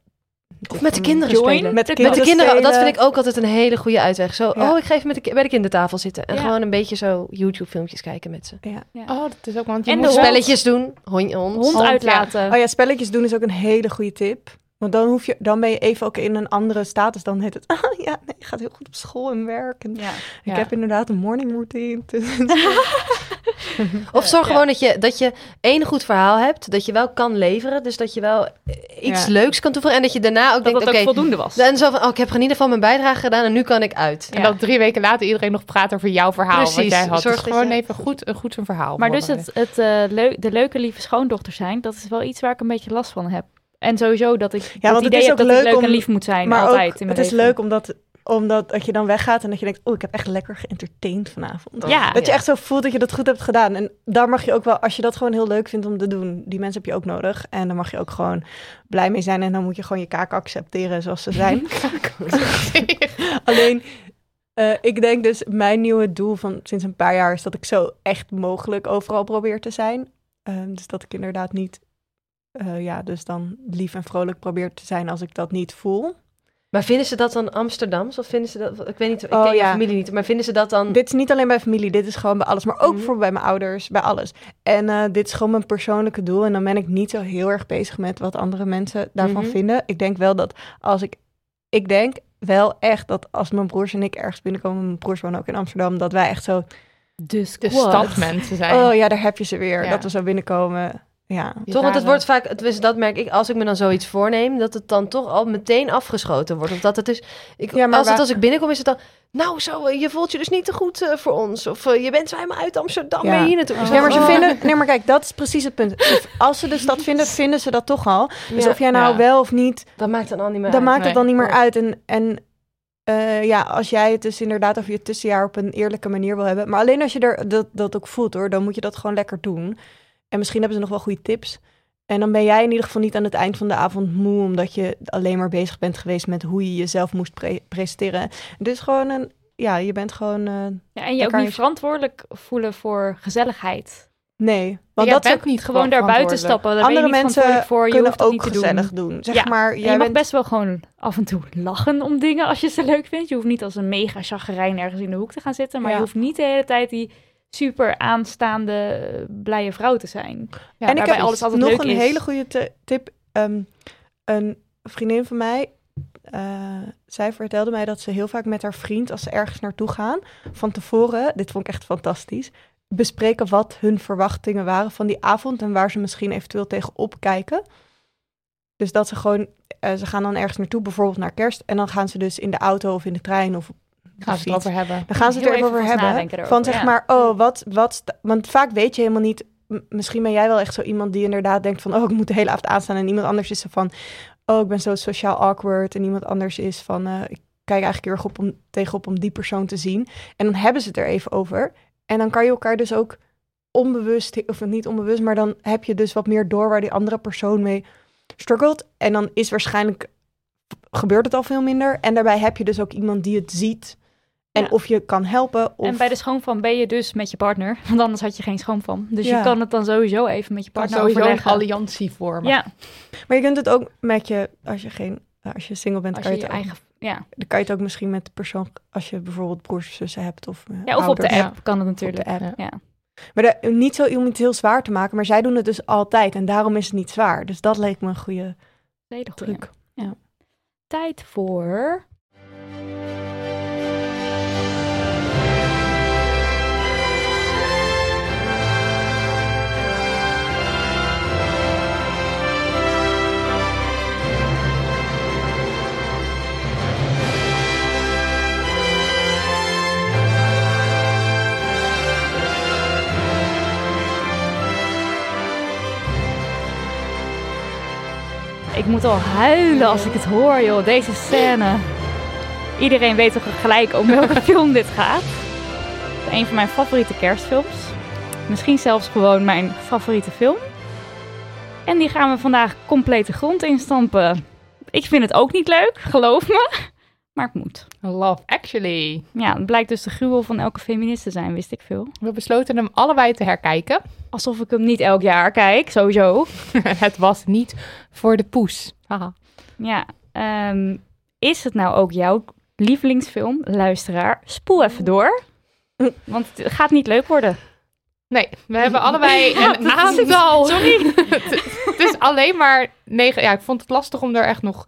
Of met de kinderen Join. spelen. Met de Met de kinderen dat vind ik ook altijd een hele goede uitweg. Zo, Ja. oh, ik ga even met de, bij de kindertafel zitten. En Ja. gewoon een beetje zo YouTube-filmpjes kijken met ze. Ja. Oh, dat is ook, want je En moet de hond. spelletjes doen. Hond, hond. Hond ja. uitlaten. Oh ja, spelletjes doen is ook een hele goede tip. Want dan, hoef je, dan ben je even ook in een andere status. Dan heet het, ah ja, nee, je gaat heel goed op school en werk. En Ja. Ja. Ik heb inderdaad een morning routine. Of zorg gewoon dat je, dat je één goed verhaal hebt. Dat je wel kan leveren. Dus dat je wel eh, iets Ja. leuks kan toevoegen. En dat je daarna ook Dat denkt, dat oké. ook voldoende was. Dan zo van, oh, ik heb in ieder geval mijn bijdrage gedaan en nu kan ik uit. En dat drie weken later iedereen nog praat over jouw verhaal. wat Precies. jij had. Zorg dus gewoon je- even goed, een goed een verhaal. Maar dus het, het, eh, de leuke lieve schoondochter zijn, dat is wel iets waar ik een beetje last van heb. En sowieso dat ik ja, want het het idee is heb ook dat ik leuk leuk om- en lief moet zijn, maar altijd ook, in het is leven. leuk omdat, omdat dat je dan weggaat en dat je denkt... oh, ik heb echt lekker geëntertained vanavond. Ja. Dat je echt zo voelt dat je dat goed hebt gedaan. En daar mag je ook wel, als je dat gewoon heel leuk vindt om te doen... die mensen heb je ook nodig. En daar mag je ook gewoon blij mee zijn. En dan moet je gewoon je kaken accepteren zoals ze zijn. Alleen, eh, ik denk dus, mijn nieuwe doel van sinds een paar jaar is dat ik zo echt mogelijk overal probeer te zijn. Ehm, dus dat ik inderdaad niet, eh, ja, dus dan lief en vrolijk probeer te zijn als ik dat niet voel. Maar vinden ze dat dan Amsterdams? Of vinden ze dat... Ik weet niet, ik Oh, ken je ja. familie niet. Maar vinden ze dat dan... Dit is niet alleen bij familie, dit is gewoon bij alles, maar ook voor bij mijn ouders, bij alles. En eh, dit is gewoon mijn persoonlijke doel. En dan ben ik niet zo heel erg bezig met wat andere mensen daarvan Mhm. vinden. Ik denk wel dat als ik, ik denk wel echt dat als mijn broers en ik ergens binnenkomen, mijn broers wonen ook in Amsterdam, dat wij echt zo Dus de stadmensen zijn. Oh ja, daar heb je ze weer. Ja. Dat we zo binnenkomen. Ja. Toch, want het wordt vaak, tenminste dat merk ik, als ik me dan zoiets voorneem, dat het dan toch al meteen afgeschoten wordt. Of dat het dus, ik, Ja, maar als, het, als ik binnenkom is het dan, nou zo, je voelt je dus niet te goed eh, voor ons. Of eh, je bent zo helemaal uit Amsterdam, Ja. ben je hier naartoe. Ja, maar ze Oh. vinden... Nee, maar kijk, dat is precies het punt. Als ze dus dat vinden, vinden ze dat toch al. Dus Ja, of jij nou Ja. wel of niet, Dat maakt dan al niet meer dan uit. maakt nee. het dan niet meer uit. En, en eh, ja, als jij het dus inderdaad over je tussenjaar op een eerlijke manier wil hebben. Maar alleen als je er dat, dat ook voelt hoor, dan moet je dat gewoon lekker doen. En misschien hebben ze nog wel goede tips. En dan ben jij in ieder geval niet aan het eind van de avond moe, omdat je alleen maar bezig bent geweest met hoe je jezelf moest pre- presenteren. Dus gewoon een, ja, je bent gewoon, eh, Ja, en je ook niet je- verantwoordelijk voelen voor gezelligheid. nee. Want dat is ook- niet Gewoon daar buiten stappen. Daar andere mensen voor. Je kunnen ook niet te gezellig doen. doen. Zeg Ja, maar, jij je mag bent best wel gewoon af en toe lachen om dingen als je ze leuk vindt. Je hoeft niet als een mega chagrijn ergens in de hoek te gaan zitten. Maar Ja. je hoeft niet de hele tijd die super aanstaande, blije vrouw te zijn. Ja, en ik heb alles altijd nog leuk een is. hele goede tip. Ehm, een vriendin van mij, eh, zij vertelde mij dat ze heel vaak met haar vriend, als ze ergens naartoe gaan, van tevoren, dit vond ik echt fantastisch, bespreken wat hun verwachtingen waren van die avond en waar ze misschien eventueel tegen opkijken. Dus dat ze gewoon, eh, ze gaan dan ergens naartoe, bijvoorbeeld naar kerst, en dan gaan ze dus in de auto of in de trein of Gaan ze het over hebben. Dan gaan ze het Heel er even over hebben. erover, Van zeg ja. maar, oh, wat, wat... sta- Want vaak weet je helemaal niet... Misschien ben jij wel echt zo iemand die inderdaad denkt van... Oh, ik moet de hele avond aanstaan. En iemand anders is zo van... Oh, ik ben zo sociaal awkward. En iemand anders is van... eh, ik kijk eigenlijk heel erg op om, tegenop om die persoon te zien. En dan hebben ze het er even over. En dan kan je elkaar dus ook onbewust... Of niet onbewust, maar dan heb je dus wat meer door... waar die andere persoon mee struggelt. En dan is waarschijnlijk... Gebeurt het al veel minder. En daarbij heb je dus ook iemand die het ziet... En Ja. of je kan helpen. Of... En bij de schoonvan ben je dus met je partner. Want anders had je geen schoonvan. Dus Ja. je kan het dan sowieso even met je Kan partner sowieso een alliantie vormen. Ja, Maar je kunt het ook met je, als je geen, als je single bent, als kan je je, het ook, eigen... Ja. dan kan je het ook misschien met de persoon, als je bijvoorbeeld broers of zussen hebt of eh, ja, of op de app kan het Op de natuurlijk. app. Ja. Maar de- niet zo om het heel zwaar te maken, maar zij doen het dus altijd en daarom is het niet zwaar. Dus dat leek me een goede truc. Tijd voor... Ik moet al huilen als ik het hoor, joh. Deze scène. Iedereen weet toch gelijk om welke film dit gaat. Een van mijn favoriete kerstfilms. Misschien zelfs gewoon mijn favoriete film. En die gaan we vandaag compleet de grond instampen. Ik vind het ook niet leuk, geloof me. Maar het moet. Love Actually. Ja, het blijkt dus de gruwel van elke feminist te zijn, wist ik veel. We besloten hem allebei te herkijken. Alsof ik hem niet elk jaar kijk, sowieso. het was niet voor de poes. Haha. Ja, Ehm, is het nou ook jouw lievelingsfilm? Luisteraar, spoel even door. Want het gaat niet leuk worden. Nee, we hebben allebei een aantal. Sorry. het is alleen maar negen. Ja, ik vond het lastig om er echt nog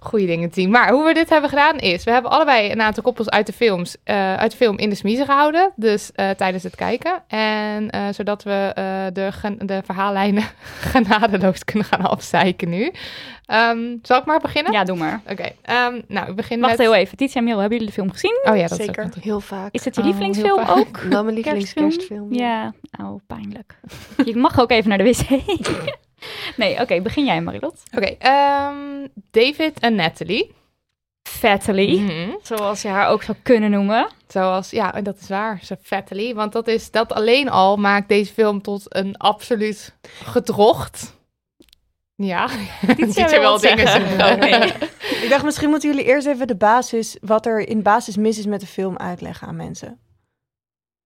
goede dingen te zien. Maar hoe we dit hebben gedaan is, we hebben allebei een aantal koppels uit de films, eh, uit de film in de smiezen gehouden. Dus eh, tijdens het kijken. En eh, zodat we eh, de, gen- de verhaallijnen genadeloos kunnen gaan afzeiken nu. Ehm, zal ik maar beginnen? Ja, doe maar. Oké, ehm, nou, ik begin Wacht met... heel even. Titia en Merel, hebben jullie de film gezien? Oh ja, dat is Zeker. ook nog- Heel vaak. Is het je Oh, lievelingsfilm ook? Wel mijn lievelingskerstfilm. Ja, oh, pijnlijk. Je mag ook even naar de wc. Nee, oké, begin jij, Marilot. Oké, ehm, David en Natalie. Fatally, Mhm. zoals je haar ook zou kunnen noemen. Zoals, ja, en dat is waar, ze Fatally. Want dat, is, dat alleen al maakt deze film tot een absoluut gedrocht. Ja, je wil wel wat dingen. Oké. Ik dacht, misschien moeten jullie eerst even de basis, wat er in basis mis is met de film uitleggen aan mensen.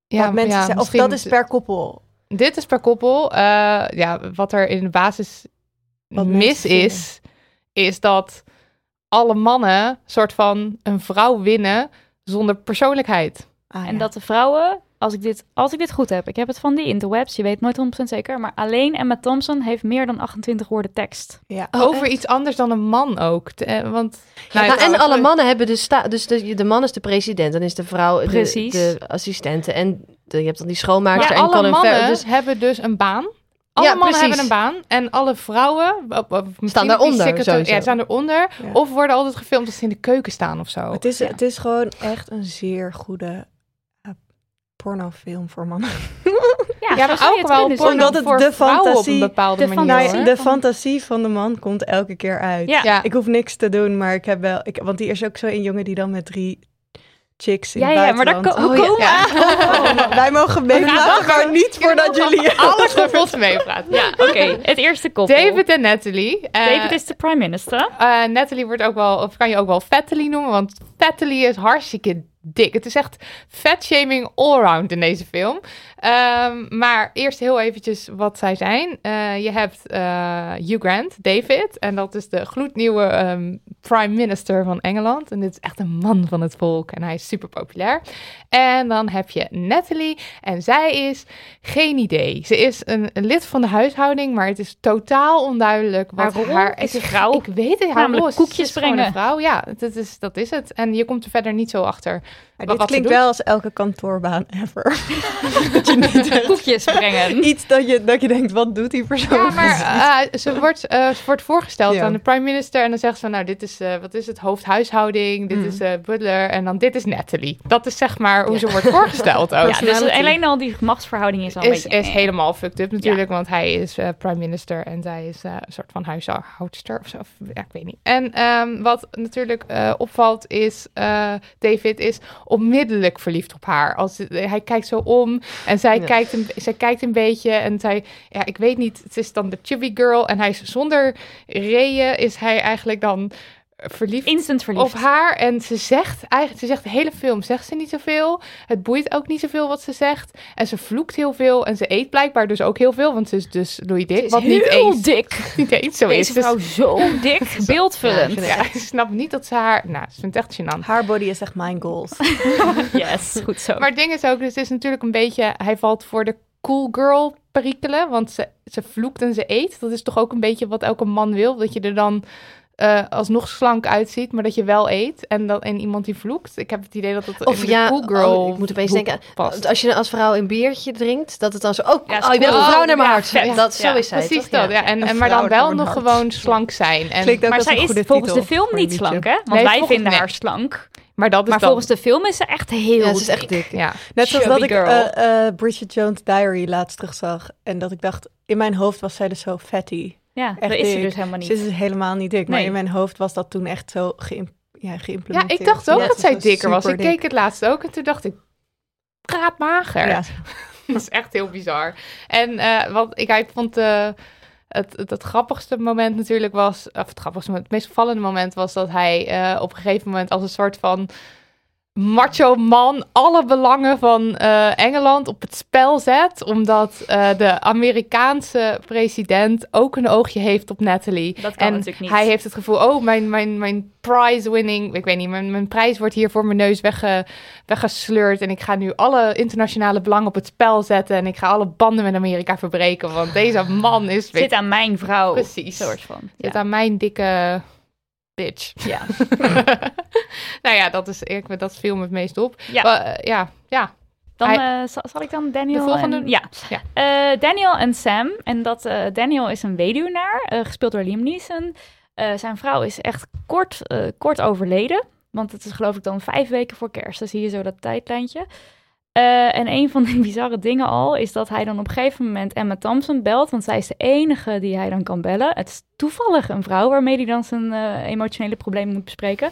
Ja, Wat mensen ja, zeggen, of dat is per koppel. Dit is per koppel. eh, ja, wat er in de basis Wat mis is, is dat alle mannen soort van een vrouw winnen zonder persoonlijkheid. Ah, En ja. dat de vrouwen, als ik, dit, als ik dit goed heb, ik heb het van die interwebs, je weet nooit 100% zeker, maar alleen Emma Thompson heeft meer dan 28 woorden tekst. Ja. Over iets anders dan een man ook. Eh, want, nou, Nou, en alle mannen hebben dus... Sta dus de, de man is de president, dan is de vrouw de, de assistente. En de, je hebt dan die schoonmaakster Maar en alle mannen. Dus hebben dus een baan. Alle Ja, mannen precies. hebben een baan. En alle vrouwen op, op, misschien Staan daaronder, secretar- sowieso. Ja, staan eronder. Ja. Of worden altijd gefilmd als ze in de keuken staan of zo. Het is, het is gewoon echt een zeer goede pornofilm voor mannen. Ja, Ja, maar ook wel porno. Omdat het voor de vrouwen op fantasie- een bepaalde de manier. Nou, fantasie- de fantasie van de man komt elke keer uit. Ja. Ja. Ik hoef niks te doen, maar ik heb wel... Ik, want die is ook zo een jongen die dan met drie chicks in Ja, het ja, maar daar Oh, ja. komen Ja. Oh, wij mogen meepraten, maar niet voordat jullie... Alle koppels meepraten. Ja. Oké, het eerste koppel. David en Natalie. Eh, David is de prime minister. eh, Natalie wordt ook wel, of kan je ook wel Fattily noemen, want Fattily is hartstikke dik. Het is echt fatshaming allround in deze film. Ehm, maar eerst heel eventjes wat zij zijn. Eh, je hebt eh, Hugh Grant, David, en dat is de gloednieuwe ehm, prime minister van Engeland. En dit is echt een man van het volk en hij is super populair. En dan heb je Natalie en zij is geen idee. Ze is een, een lid van de huishouding, maar het is totaal onduidelijk wat Haar haar... is het vrouw. Ik weet het, haar Namelijk koekjes brengen. een vrouw, ja, dat is, dat is het. En je komt er verder niet zo achter. Maar dit klinkt wel als elke kantoorbaan ever. dat je niet Koekjes brengen. iets dat je, dat je denkt, wat doet die persoon? Ja, maar eh, ze, wordt, eh, ze wordt voorgesteld Ja. aan de prime minister en dan zegt ze nou, dit is, eh, wat is het, hoofdhuishouding, dit Mm. is eh, butler en dan dit is Natalie. Dat is zeg maar hoe ze wordt voorgesteld ook. Ja, dus alleen al die machtsverhouding is al een is, beetje... is helemaal fucked up natuurlijk, want hij is eh, prime minister en zij is eh, een soort van huishoudster of zo. Of, ja, ik weet niet. En ehm, wat natuurlijk eh, opvalt is, eh, David is onmiddellijk verliefd op haar. Als, hij kijkt zo om en zij, Ja. kijkt een, zij kijkt een beetje en zij, ja, ik weet niet, het is dan de chubby girl en hij is zonder reden is hij eigenlijk dan verliefd Instant verliefd. op haar. En ze zegt eigenlijk, ze zegt de hele film, zegt ze niet zoveel. Het boeit ook niet zoveel wat ze zegt. En ze vloekt heel veel. En ze eet blijkbaar dus ook heel veel, want ze is dus Louis Dik. Ze is Wat niet heel eens, dik. niet eens zo is. Deze Dus- vrouw zo dik, beeldvullend. ja, ik snap niet dat ze haar... Nou, ze vindt echt gênant. Haar body is echt mijn goals. Yes, goed zo. Maar het ding is ook, dus het is natuurlijk een beetje... Hij valt voor de cool girl perikelen, want ze, ze vloekt en ze eet. Dat is toch ook een beetje wat elke man wil, dat je er dan... eh, alsnog slank uitziet, maar dat je wel eet. En, dan, en iemand die vloekt. Ik heb het idee dat het Of in de ja, cool girl oh, ik moet opeens denken, past. Als je als vrouw een biertje drinkt, dat het dan zo... Oh, Ja, oh je bent cool. een vrouw naar mijn hart. dat, zo Ja, is zij, Precies toch? dat, ja. En, en, maar dan wel nog hart. gewoon slank zijn. En, maar zij is volgens de film niet slank, hè? Want Nee, wij vinden nee. haar slank. maar dat is Maar dan... volgens de film is ze echt heel Ja, ze is echt dik. Ja, Net zoals dat ik eh, eh, Bridget Jones' Diary laatst terugzag. En dat ik dacht, in mijn hoofd was zij dus zo fatty. Ja, Echt dat is ze dus helemaal Ze niet. is dus helemaal niet dik. Maar Nee. in mijn hoofd was dat toen echt zo geïm ja, ja, geïmplementeerd. ik dacht ook Ja, dat zij ze dikker was. Ik keek het laatst ook en toen dacht ik... Praat mager. Ja, Dat is echt heel bizar. En eh, wat ik, ik vond eh, het, het, het grappigste moment natuurlijk was, of het grappigste moment, het meest opvallende moment was dat hij eh, op een gegeven moment als een soort van macho man alle belangen van eh, Engeland op het spel zet. Omdat eh, de Amerikaanse president ook een oogje heeft op Natalie. Dat kan en natuurlijk niet. hij heeft het gevoel, oh, mijn, mijn, mijn prize winning, ik weet niet, mijn, mijn prijs wordt hier voor mijn neus wegge, weggesleurd. En ik ga nu alle internationale belangen op het spel zetten. En ik ga alle banden met Amerika verbreken. Want deze man is... Zit aan mijn vrouw. Precies. Soort van. Zit Ja. aan mijn dikke bitch. Ja. nou ja, dat, is, ik, dat viel me het meest op. Ja. Maar, eh, ja, ja. Dan Hij- eh, zal, zal ik dan Daniel... De volgende? en- ja. Ja. Eh, Daniel en Sam. En dat Daniel is een weduwnaar, gespeeld door Liam Neeson. Zijn vrouw is echt kort, kort overleden. Want het is geloof ik dan vijf weken voor kerst. Dan zie je zo dat tijdlijntje. Eh, en een van de bizarre dingen al is dat hij dan op een gegeven moment Emma Thompson belt. Want zij is de enige die hij dan kan bellen. Het is toevallig een vrouw waarmee hij dan zijn eh, emotionele problemen moet bespreken.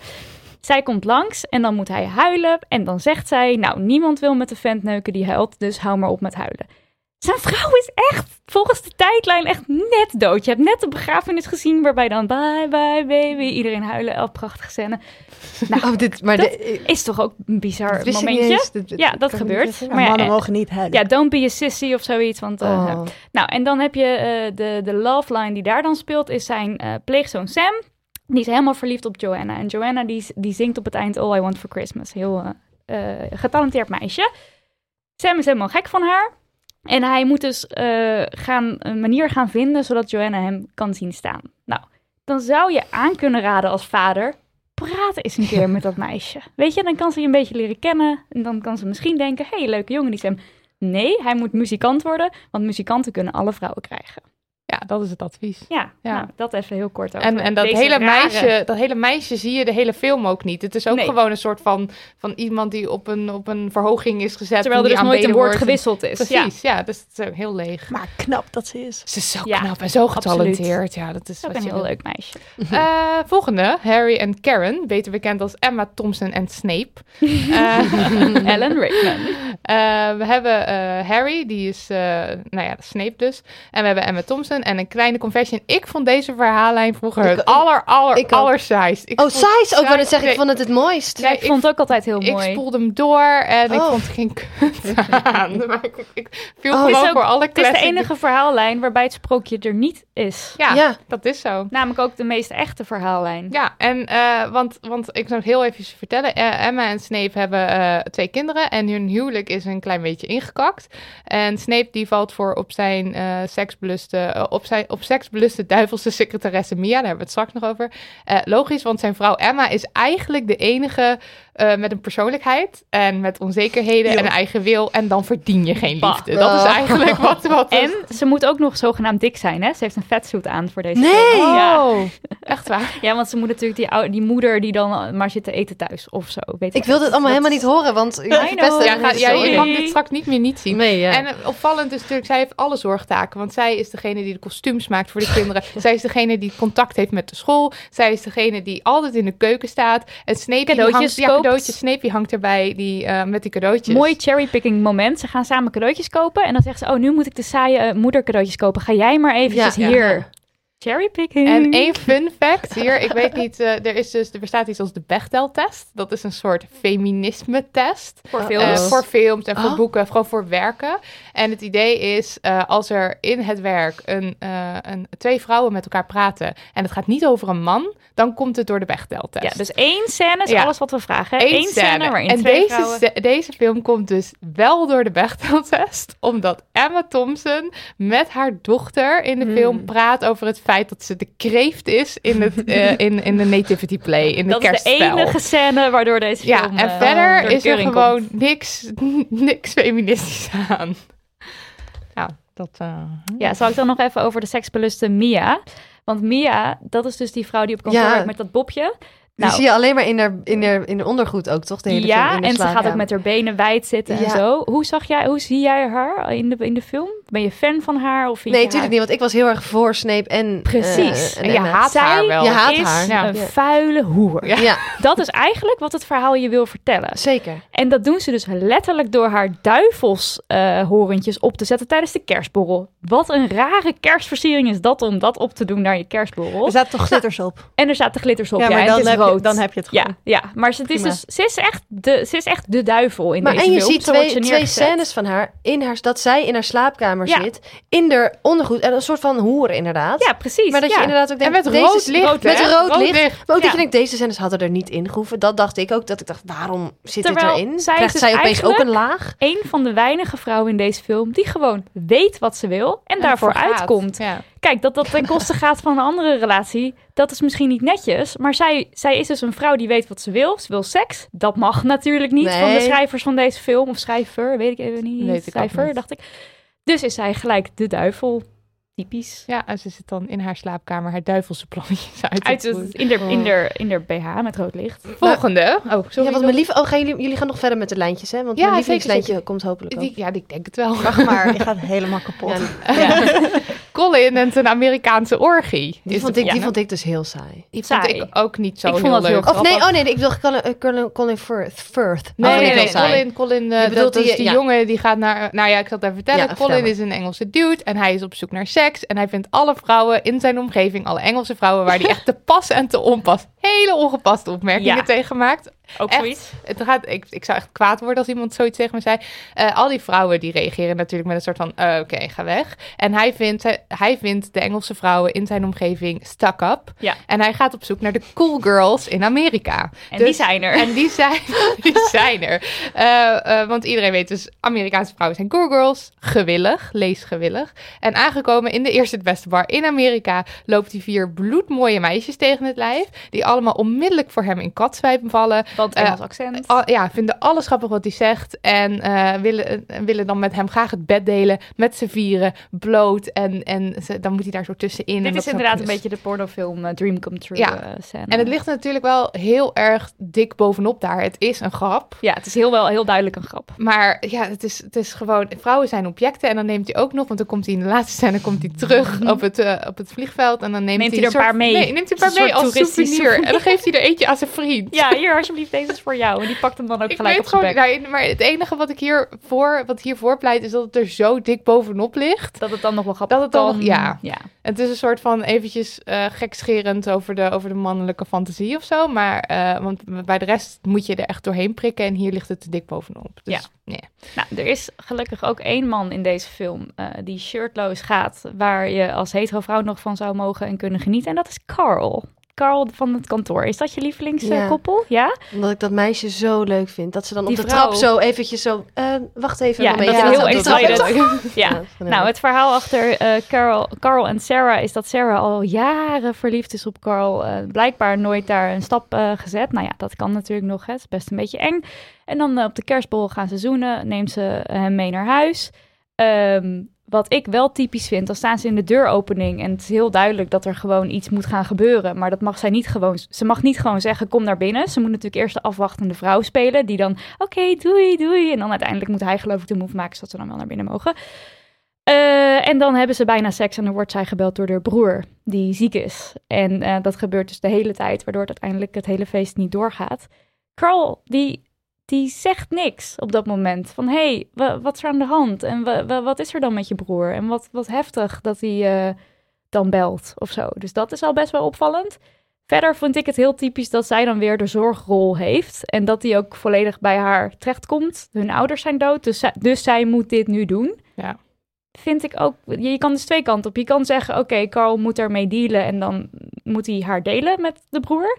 Zij komt langs en dan moet hij huilen. En dan zegt zij, nou, niemand wil met de vent neuken die huilt, dus hou maar op met huilen. Zijn vrouw is echt, volgens de tijdlijn, echt net dood. Je hebt net de begrafenis gezien waarbij dan bye bye baby, iedereen huilen, elk prachtige scène. Nou, Oh, dit, maar dat de- is toch ook een bizar momentje? eens. Dit- dit- Ja, dat gebeurt. Maar ja, mannen eh, mogen niet huilen. Ja, don't be a sissy of zoiets. Want, eh, Oh. nou, en dan heb je eh, de, de love line die daar dan speelt, is zijn eh, pleegzoon Sam. Die is helemaal verliefd op Joanna. En Joanna die, die zingt op het eind All I Want For Christmas. Heel getalenteerd meisje. Sam is helemaal gek van haar. En hij moet dus eh, gaan, een manier gaan vinden zodat Joanna hem kan zien staan. Nou, dan zou je aan kunnen raden als vader. Praat eens een keer met dat meisje. Weet je, dan kan ze je een beetje leren kennen. En dan kan ze misschien denken: hé, hey, leuke jongen die Sam. Nee, hij moet muzikant worden, want muzikanten kunnen alle vrouwen krijgen. Ja, dat is het advies. Ja, Ja. Nou, dat even heel kort over En, en dat, deze hele rare- meisje, dat hele meisje zie je de hele film ook niet. Het is ook Nee. gewoon een soort van, van iemand die op een, op een verhoging is gezet. Terwijl er dus nooit een woord gewisseld is. Precies, ja. dus het is heel leeg. Maar knap dat ze is. Ze is zo Ja, knap en zo absoluut. getalenteerd. Ja, dat is ook een heel leuk meisje. Eh, volgende, Harry en Karen, beter bekend als Emma Thompson en Snape. Eh, Alan Rickman. Eh, we hebben eh, Harry, die is, eh, nou ja, Snape dus. En we hebben Emma Thompson. En een kleine confession. Ik vond deze verhaallijn vroeger Ik- het aller, aller, ik ook. allersaaist. Ik Oh, Size ook, net zeggen, ik vond het het mooist. Ja, ik vond het ook altijd heel ik mooi. spoelde hem door en ik Oh. vond het geen kut aan. Maar ik, ik viel Oh. gewoon Het is ook- voor alle Het is de enige verhaallijn waarbij het sprookje er niet is. Ja, Ja. dat is zo. Namelijk ook de meest echte verhaallijn. Ja, en eh, want, want ik zou nog heel even vertellen. Eh, Emma en Snape hebben eh, twee kinderen en hun huwelijk is een klein beetje ingekakt. En Snape die valt voor op zijn eh seksbeluste, op zijn op seksbeluste duivelse secretaresse Mia. Daar hebben we het straks nog over. Eh, logisch, want zijn vrouw Emma is eigenlijk de enige eh, met een persoonlijkheid en met onzekerheden en een eigen wil. En dan verdien je geen Bah. liefde. Dat is eigenlijk wat. wat En ze moet ook nog zogenaamd dik zijn, hè? Ze heeft een vetsuit aan voor deze Nee! film. Ja. Oh, echt waar. ja, want ze moet natuurlijk die, die moeder die dan maar zit te eten thuis of zo. Weet Ik wil dit allemaal helemaal niet horen, want Ja, ga, ja, je mag dit straks niet meer niet zien. Nee, ja. En eh, opvallend is natuurlijk, zij heeft alle zorgtaken. Want zij is degene die de kostuums maakt voor de kinderen. zij is degene die contact heeft met de school. Zij is degene die altijd in de keuken staat. En die Cadeautjes hangt, ja. Cadeautjes. Die hangt erbij die, eh, met die cadeautjes. Mooi cherrypicking moment. Ze gaan samen cadeautjes kopen. En dan zegt ze, oh, nu moet ik de saaie eh, moeder cadeautjes kopen. Ga jij maar eventjes Ja. hier. Cherrypicking. En één fun fact hier, ik weet niet, eh, er, is dus, er bestaat iets als de Bechdel-test. Dat is een soort feminisme-test. voor Eh, films. voor films en voor Oh. boeken, gewoon voor werken. En het idee is, eh, als er in het werk een, een, twee vrouwen met elkaar praten... en het gaat niet over een man, dan komt het door de Bechdel-test. ja, dus één scène is Ja. alles wat we vragen. Eén Eén scène, waarin en twee deze, vrouwen... deze film komt dus wel door de Bechdel-test, omdat Emma Thompson met haar dochter in de Hmm. film praat over het feit dat ze de kreeft is in, het, eh, in, in de nativity play, in de Dat is de kerstspel. enige scène waardoor deze ja, film... en eh, verder is er gewoon komt. niks, niks feministisch aan. Ja, dat... eh, Ja, zal ik dan nog even over de seksbeluste Mia? Want Mia, dat is dus die vrouw die op kantoor Ja. werkt met dat bobje. Die Nou, zie je alleen maar in haar, in haar, in haar ondergoed ook, toch? De hele ja, in de en ze gaat ook met haar benen wijd zitten en zo. Hoe zag jij, hoe zie jij haar in de, in de film? Ben je fan van haar? Of Nee, natuurlijk haar- niet, want ik was heel erg voor Snape en... Precies. eh, En je Emma. haat Zij haar wel. Je haat is haar. Ja. een Ja. vuile hoer. Ja. Dat is eigenlijk wat het verhaal je wil vertellen. zeker. En dat doen ze dus letterlijk door haar duivelshorentjes op te zetten tijdens de kerstborrel. Wat een rare kerstversiering is dat om dat op te doen naar je kerstborrel. Er zaten toch glitters op? En er zaten glitters op. Ja, Ja, maar dan dan heb je het ja, gewoon. ja, maar ze, het is dus, ze, is echt de, ze is echt de duivel in Maar deze en je film. ziet twee, ze twee scènes van haar, in haar, dat zij in haar slaapkamer Ja. zit, in haar ondergoed, en een soort van hoer inderdaad. Ja, precies. Maar dat ja. je inderdaad ook En denkt, met deze rood licht, met rood, Rood licht. licht. Maar ook dat Ja. je denkt, deze scènes hadden er niet in gehoeven. Dat dacht ik ook, dat ik dacht, waarom zit Terwijl dit erin? zij is Krijgt dus zij opeens ook een laag? Een van de weinige vrouwen in deze film die gewoon weet wat ze wil en, daarvoor voor gaat. uitkomt. Ja. Kijk, dat dat ten koste gaat van een andere relatie, dat is misschien niet netjes. Maar zij, zij is dus een vrouw die weet wat ze wil. Ze wil seks. Dat mag natuurlijk niet van de schrijvers van deze film. Of schrijver, weet ik even niet. Weet ik ook schrijver, niet. dacht ik. Dus is zij gelijk de duivel. Typisch. ja, en ze zit dan in haar slaapkamer haar duivelse plannetjes uit, Uit te het, voeren. in de, in, de, in de BH met rood licht. Volgende. Oh, sorry. ja, want mijn lieve, oh, gaan jullie, jullie gaan nog verder met de lijntjes, hè? Want Ja, mijn lievelingslijntje zeker. komt hopelijk ook. Die, ja, ik denk het wel. Wacht maar, je gaat helemaal kapot. Ja, Colin en zijn Amerikaanse orgie. die, vond ik, die vond ik dus heel saai. die vond Saai. ik ook niet zo Ik vond heel dat heel leuk. Of nee, oh nee, ik wil Colin, Colin, Colin Firth. Firth. Nee, Oh, nee, nee, saai. Colin, Colin eh, Je bedoelt dat is die- die ja. jongen die gaat naar... Nou ja, ik zal het even vertellen. Ja, Colin is een Engelse dude en hij is op zoek naar seks. En hij vindt alle vrouwen in zijn omgeving, alle Engelse vrouwen... waar hij echt te pas en te onpas, hele ongepaste opmerkingen Ja. tegen maakt. Ook Echt? zoiets. Het gaat, ik, ik zou echt kwaad worden als iemand zoiets tegen me zei. Eh, al die vrouwen die reageren natuurlijk met een soort van... eh, Oké, ga weg. En hij vindt, hij vindt de Engelse vrouwen in zijn omgeving stuck up. Ja. En hij gaat op zoek naar de cool girls in Amerika. En Dus- die zijn er. En die zijn, die zijn er. Eh, eh, want iedereen weet dus, Amerikaanse vrouwen zijn cool girls. Gewillig, lees gewillig. En aangekomen in de eerste het beste bar in Amerika... loopt hij vier bloedmooie meisjes tegen het lijf... die allemaal onmiddellijk voor hem in katzwijpen vallen... Want Eh, Engels accent. Al- ja, vinden alles grappig wat hij zegt. En eh, willen, eh, willen dan met hem graag het bed delen. Met z'n vieren, bloot. En, en ze- dan moet hij daar zo tussenin. en Dit is inderdaad een beetje de pornofilm eh, Dream Come True Ja. eh, scène. En het ligt natuurlijk wel heel erg dik bovenop daar. Het is een grap. Ja, het is heel wel heel duidelijk een grap. Maar ja, het is, het is gewoon... Vrouwen zijn objecten. En dan neemt hij ook nog... Want dan komt hij in de laatste scène komt hij terug op het, eh, op het vliegveld. En dan neemt, Neemt hij hij er een paar mee. Nee, neemt hij een paar mee als souvenir. En dan geeft hij er eentje aan zijn vriend. Ja, hier alsjeblieft, deze is voor jou. En die pakt hem dan ook Ik gelijk op zijn gewoon, bek. nou, maar het enige wat ik hiervoor, wat hiervoor pleit, is dat het er zo dik bovenop ligt. Dat het dan nog wel grappig Dat het dan kan. nog- ja. ja. Het is een soort van eventjes eh gekscherend over de, over de mannelijke fantasie of zo. Maar eh, want bij de rest moet je er echt doorheen prikken en hier ligt het te dik bovenop. Dus, Ja. nee. Nou, er is gelukkig ook één man in deze film eh, die shirtloos gaat, waar je als hetero vrouw nog van zou mogen en kunnen genieten. En dat is Carl. Carl van het kantoor. Is dat je lievelingskoppel? Ja. Omdat ik dat meisje zo leuk vind. Dat ze dan Die op de vrouw. trap zo eventjes zo... eh, wacht even. Ja, dat is heel excited. Ja. Nou, het verhaal achter eh, Carl, Carl en Sarah is dat Sarah al jaren verliefd is op Carl. eh, blijkbaar nooit daar een stap gezet. Nou ja, dat kan natuurlijk nog. hè. Het is best een beetje eng. En dan op de kerstbol gaan ze zoenen. Neemt ze hem mee naar huis. Ehm, wat ik wel typisch vind, dan staan ze in de deuropening en het is heel duidelijk dat er gewoon iets moet gaan gebeuren. Maar dat mag zij niet gewoon. Ze mag niet gewoon zeggen: kom naar binnen. Ze moet natuurlijk eerst de afwachtende vrouw spelen, die dan: oké, doei, doei. En dan uiteindelijk moet hij, geloof ik, de move maken zodat ze dan wel naar binnen mogen. Eh, en dan hebben ze bijna seks en dan wordt zij gebeld door haar broer, die ziek is. En eh, dat gebeurt dus de hele tijd, waardoor het uiteindelijk het hele feest niet doorgaat. Carl, die, die zegt niks op dat moment. Van, hé, hey, wa- wat is er aan de hand? En wa- wa- wat is er dan met je broer? En wat, wat heftig dat hij eh, dan belt of zo. Dus dat is al best wel opvallend. Verder vond ik het heel typisch dat zij dan weer de zorgrol heeft. En dat die ook volledig bij haar terechtkomt. Hun ouders zijn dood, dus zij, dus zij moet dit nu doen. Ja. Vind ik ook. Je, je kan dus twee kanten op. Je kan zeggen: Oké, Carl moet ermee dealen. En dan moet hij haar delen met de broer.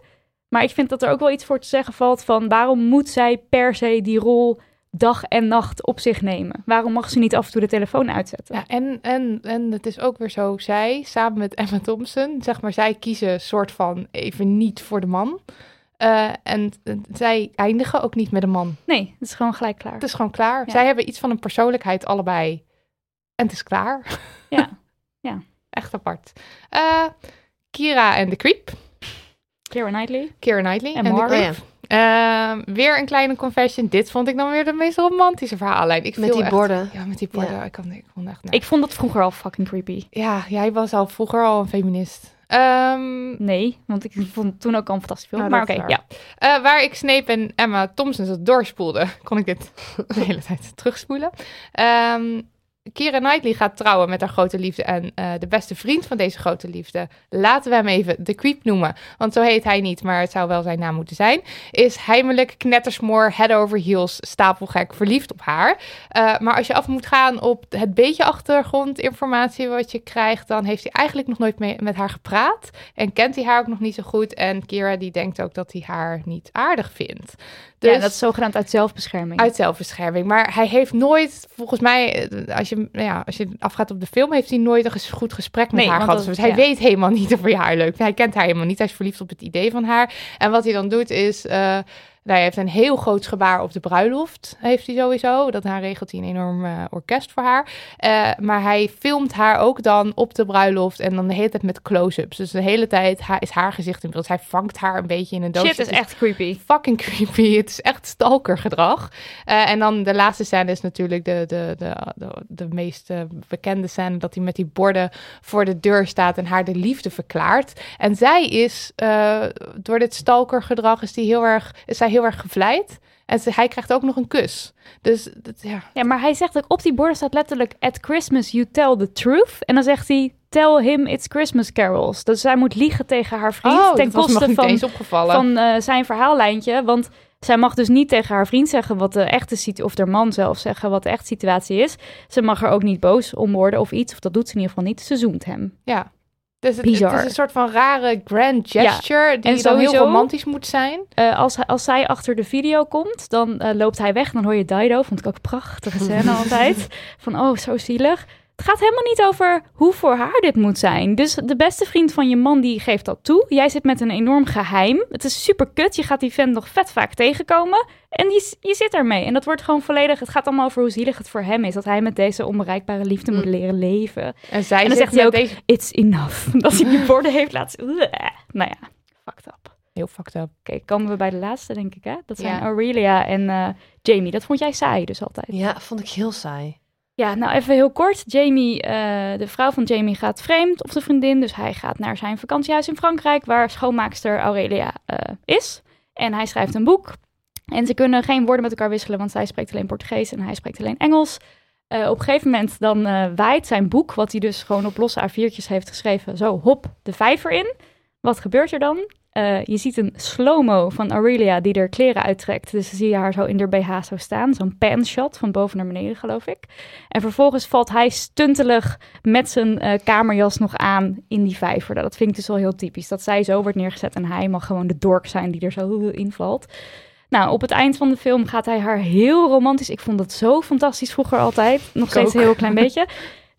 Maar ik vind dat er ook wel iets voor te zeggen valt van waarom moet zij per se die rol dag en nacht op zich nemen? Waarom mag ze niet af en toe de telefoon uitzetten? Ja, en, en, en het is ook weer zo, zij samen met Emma Thompson, zeg maar, zij kiezen soort van even niet voor de man. Eh, en zij eindigen ook niet met een man. Nee, het is gewoon gelijk klaar. Het is gewoon klaar. Ja. Zij hebben iets van een persoonlijkheid allebei. En het is klaar. Ja, ja. Echt apart. Eh, Kira en de Creep. Keira Knightley. Kira Knightley En en, Mark. Oh. Ehm, weer een kleine confession. Dit vond ik dan weer de meest romantische verhaallijn. Ik Met die echt- borden. Ja, met die borden. Ja. Ik, kan, ik vond echt... nee. Ik vond dat vroeger al fucking creepy. Ja, jij was al vroeger al een feminist. Ehm, Nee, want ik vond het toen ook al een fantastisch film. Nou, maar oké, ja. Eh, waar ik Snape en Emma Thompson zo doorspoelde, kon ik dit de hele tijd terugspoelen. Ehm Keira Knightley gaat trouwen met haar grote liefde en eh, de beste vriend van deze grote liefde, laten we hem even de creep noemen, want zo heet hij niet, maar het zou wel zijn naam moeten zijn, is heimelijk knettersmoor, head over heels, stapelgek, verliefd op haar. Eh, maar als je af moet gaan op het beetje achtergrondinformatie wat je krijgt, dan heeft hij eigenlijk nog nooit met haar gepraat en kent hij haar ook nog niet zo goed en Kira die denkt ook dat hij haar niet aardig vindt. Dus ja, dat is zogenaamd uit zelfbescherming. uit zelfbescherming. Maar hij heeft nooit, volgens mij, eh, als je, nou ja, als je afgaat op de film, heeft hij nooit een ges- goed gesprek met Nee, haar gehad. dat- Dus hij weet helemaal niet of hij haar leuk vindt. Hij kent haar helemaal niet. Hij is verliefd op het idee van haar. En wat hij dan doet is, eh, nou, hij heeft een heel groot gebaar op de bruiloft. Heeft hij sowieso. Dat haar regelt hij een enorm eh, orkest voor haar. Eh, maar hij filmt haar ook dan op de bruiloft en dan de hele tijd met close-ups. Dus de hele tijd ha- is haar gezicht in beeld. Hij vangt haar een beetje in een doosje. Shit is echt creepy. fucking creepy. Het is echt stalkergedrag. Eh en dan de laatste scène is natuurlijk de, de, de, de, de meest bekende scène... dat hij met die borden voor de deur staat en haar de liefde verklaart. En zij is, door dit stalkergedrag, is, die heel erg, is zij heel erg gevleid. En ze, hij krijgt ook nog een kus. Dus dat, ja, Ja, maar hij zegt ook op die borden staat letterlijk at Christmas you tell the truth. En dan zegt hij tell him it's Christmas carols. Dus zij moet liegen tegen haar vriend oh, ten koste van, van eh, zijn verhaallijntje. Want zij mag dus niet tegen haar vriend zeggen wat de echte situatie, of haar man zelf zeggen wat de echte situatie is. Ze mag er ook niet boos om worden of iets, of dat doet ze in ieder geval niet. Ze zoent hem. ja. Dus het, is een soort van rare grand gesture die en dan heel romantisch moet zijn. Eh, als, hij- als zij achter de video komt, dan eh, loopt hij weg. Dan hoor je Dido, vond ik ook een prachtige scène altijd. Van, oh, zo zielig. Het gaat helemaal niet over hoe voor haar dit moet zijn. Dus de beste vriend van je man, die geeft dat toe. Jij zit met een enorm geheim. Het is super kut. Je gaat die vent nog vet vaak tegenkomen. En die, je zit ermee. En dat wordt gewoon volledig... Het gaat allemaal over hoe zielig het voor hem is. Dat hij met deze onbereikbare liefde moet leren leven. En zij En dan zegt hij ook, deze... it's enough. Dat hij die borden heeft laten... zien. Nou ja, fucked up. Heel fucked up. Oké, komen we bij de laatste, denk ik, hè? Dat zijn Ja. Aurelia en eh, Jamie. Dat vond jij saai dus altijd. Ja, vond ik heel saai. Ja, nou even heel kort. Jamie, eh, de vrouw van Jamie gaat vreemd, of de vriendin. Dus hij gaat naar zijn vakantiehuis in Frankrijk, waar schoonmaakster Aurelia eh, is. En hij schrijft een boek. En ze kunnen geen woorden met elkaar wisselen, want zij spreekt alleen Portugees en hij spreekt alleen Engels. Eh, op een gegeven moment dan waait zijn boek, wat hij dus gewoon op losse A4'tjes heeft geschreven, zo hop de vijver in. Wat gebeurt er dan? Eh, je ziet een slow-mo van Aurelia die er kleren uittrekt. Dus dan zie je haar zo in de BH zo staan. Zo'n panshot van boven naar beneden, geloof ik. En vervolgens valt hij stuntelig met zijn eh, kamerjas nog aan in die vijver. Dat vind ik dus wel heel typisch. Dat zij zo wordt neergezet en hij mag gewoon de dork zijn die er zo invalt. Nou, op het eind van de film gaat hij haar heel romantisch. Ik vond dat zo fantastisch vroeger altijd. Nog steeds een heel klein beetje.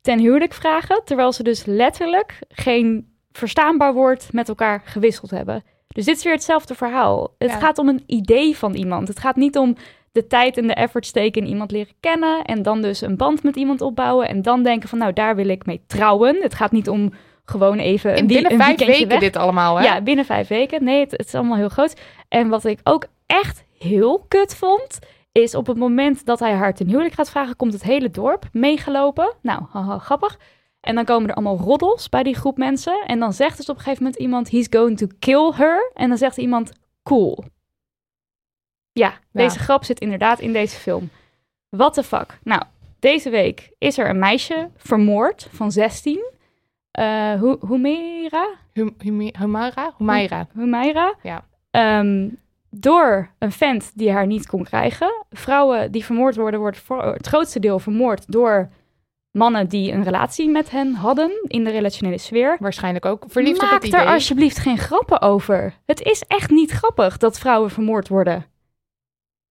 Ten huwelijk vragen. Terwijl ze dus letterlijk geen verstaanbaar woord met elkaar gewisseld hebben. Dus dit is weer hetzelfde verhaal. Het Ja. gaat om een idee van iemand. Het gaat niet om de tijd en de effort steken in iemand leren kennen. En dan dus een band met iemand opbouwen. En dan denken van nou, daar wil ik mee trouwen. Het gaat niet om gewoon even een, binnen een vijf weken weg. dit allemaal, hè? Ja, binnen vijf weken. Nee, het, het is allemaal heel groot. En wat ik ook echt heel kut vond, is op het moment dat hij haar ten huwelijk gaat vragen, komt het hele dorp meegelopen. Nou, haha, grappig. En dan komen er allemaal roddels bij die groep mensen. En dan zegt dus op een gegeven moment iemand, he's going to kill her. En dan zegt iemand, cool. Ja, deze grap zit inderdaad in deze film. What the fuck? Nou, deze week is er een meisje vermoord van 16. Eh Hu- Humera? Hum, Humaira? Humaira. Humaira. Ja. Ehm, door een vent die haar niet kon krijgen. Vrouwen die vermoord worden, wordt voor het grootste deel vermoord door mannen die een relatie met hen hadden in de relationele sfeer. Waarschijnlijk ook verliefd Maak op het idee. er alsjeblieft geen grappen over. Het is echt niet grappig dat vrouwen vermoord worden.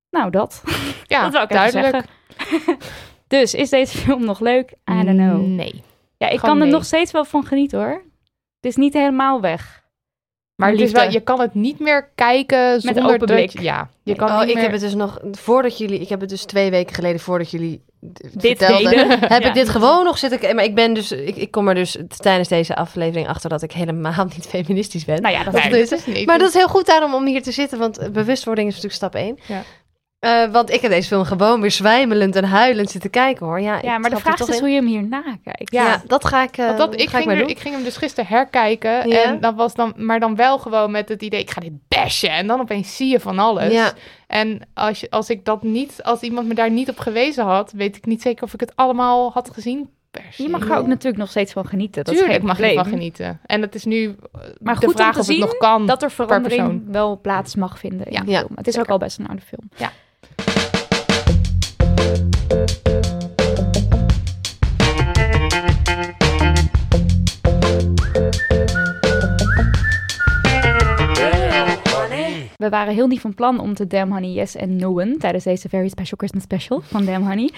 Nou, dat. ja, dat wil ik duidelijk. zeggen. dus, is deze film nog leuk? I don't know. Nee. Ja, ik Gewoon kan er nee. nog steeds wel van genieten hoor. Het is niet helemaal weg. Maar het is wel, je kan het niet meer kijken zonder open dat blik. je- ja, je kan oh, ik meer... heb het dus nog voordat jullie, ik heb het dus twee weken geleden voordat jullie Dit vertelden, heb Ja. ik dit gewoon nog zitten. Maar ik ben dus, ik, ik kom er dus tijdens deze aflevering achter dat ik helemaal niet feministisch ben. Nou ja, dat Nee, dus- is niet. Maar dat is heel goed daarom om hier te zitten, want bewustwording is natuurlijk stap één. Ja. Eh, want ik heb deze film gewoon weer zwijmelend en huilend zitten kijken hoor. Ja, ja, ik maar de vraag is dus in. hoe je hem hier nakijkt. Ja, Ja. dat ga ik, eh Want dat, ik, ga ik ging maar er- doen. ik ging hem dus gisteren herkijken. Ja. En dat was dan, maar dan wel gewoon met het idee, ik ga dit bashen. En dan opeens zie je van alles. Ja. En als, je, als ik dat niet, als iemand me daar niet op gewezen had, weet ik niet zeker of ik het allemaal had gezien. Je mag er ook natuurlijk nog steeds van genieten. Dat Tuurlijk mag je ervan genieten. En het is nu eh, Maar de goed om vraag te of zien het nog kan. Dat er verandering persoon. wel plaats mag vinden in Ja. de Ja, film. Het is ook al best een oude film. We waren heel niet van plan om te Damn Honey Yes en Noen tijdens deze very special Christmas special van Damn Honey.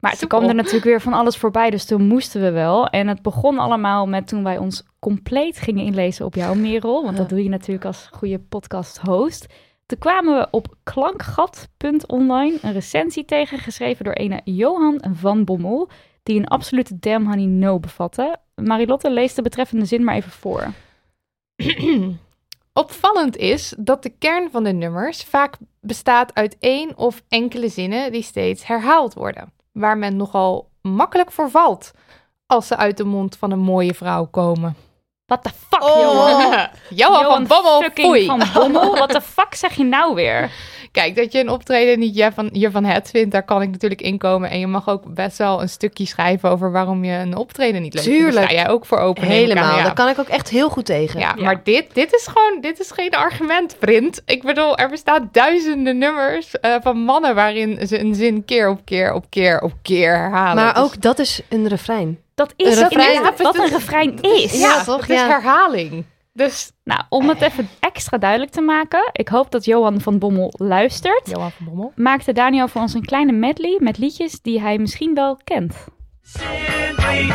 Maar toen kwam er natuurlijk weer van alles voorbij, dus toen moesten we wel. En het begon allemaal met toen wij ons compleet gingen inlezen op jouw Merel, want dat doe je natuurlijk als goede podcast-host. Toen kwamen we op klankgat.online een recensie tegen, geschreven door ene Johan van Bommel, die een absolute Damn Honey No bevatte. Marilotte leest de betreffende zin maar even voor. Opvallend is dat de kern van de nummers vaak bestaat uit één of enkele zinnen die steeds herhaald worden, waar men nogal makkelijk voor valt als ze uit de mond van een mooie vrouw komen. What the fuck, Oh. Johan? Johan, van Bommel, fucking foei. van Bommel. Wat de fuck zeg je nou weer? Kijk, dat je een optreden niet je van, je van het vindt, daar kan ik natuurlijk inkomen. En je mag ook best wel een stukje schrijven over waarom je een optreden niet leuk vindt. Daar Tuurlijk. sta jij ook voor open. Helemaal, ja. daar kan ik ook echt heel goed tegen. Ja, Ja. maar dit, dit is gewoon, dit is geen argument, vriend. Ik bedoel, er bestaan duizenden nummers eh, van mannen waarin ze een zin keer op keer op keer op keer herhalen. Maar Dus- ook dat is een refrein. Dat is Een refrein. inderdaad wat een refrein is. ja, Ja, toch? Het is herhaling. Dus Nou, om het even extra duidelijk te maken. Ik hoop dat Johan van Bommel luistert. Johan van Bommel. Maakte Daniel voor ons een kleine medley met liedjes die hij misschien wel kent. Simply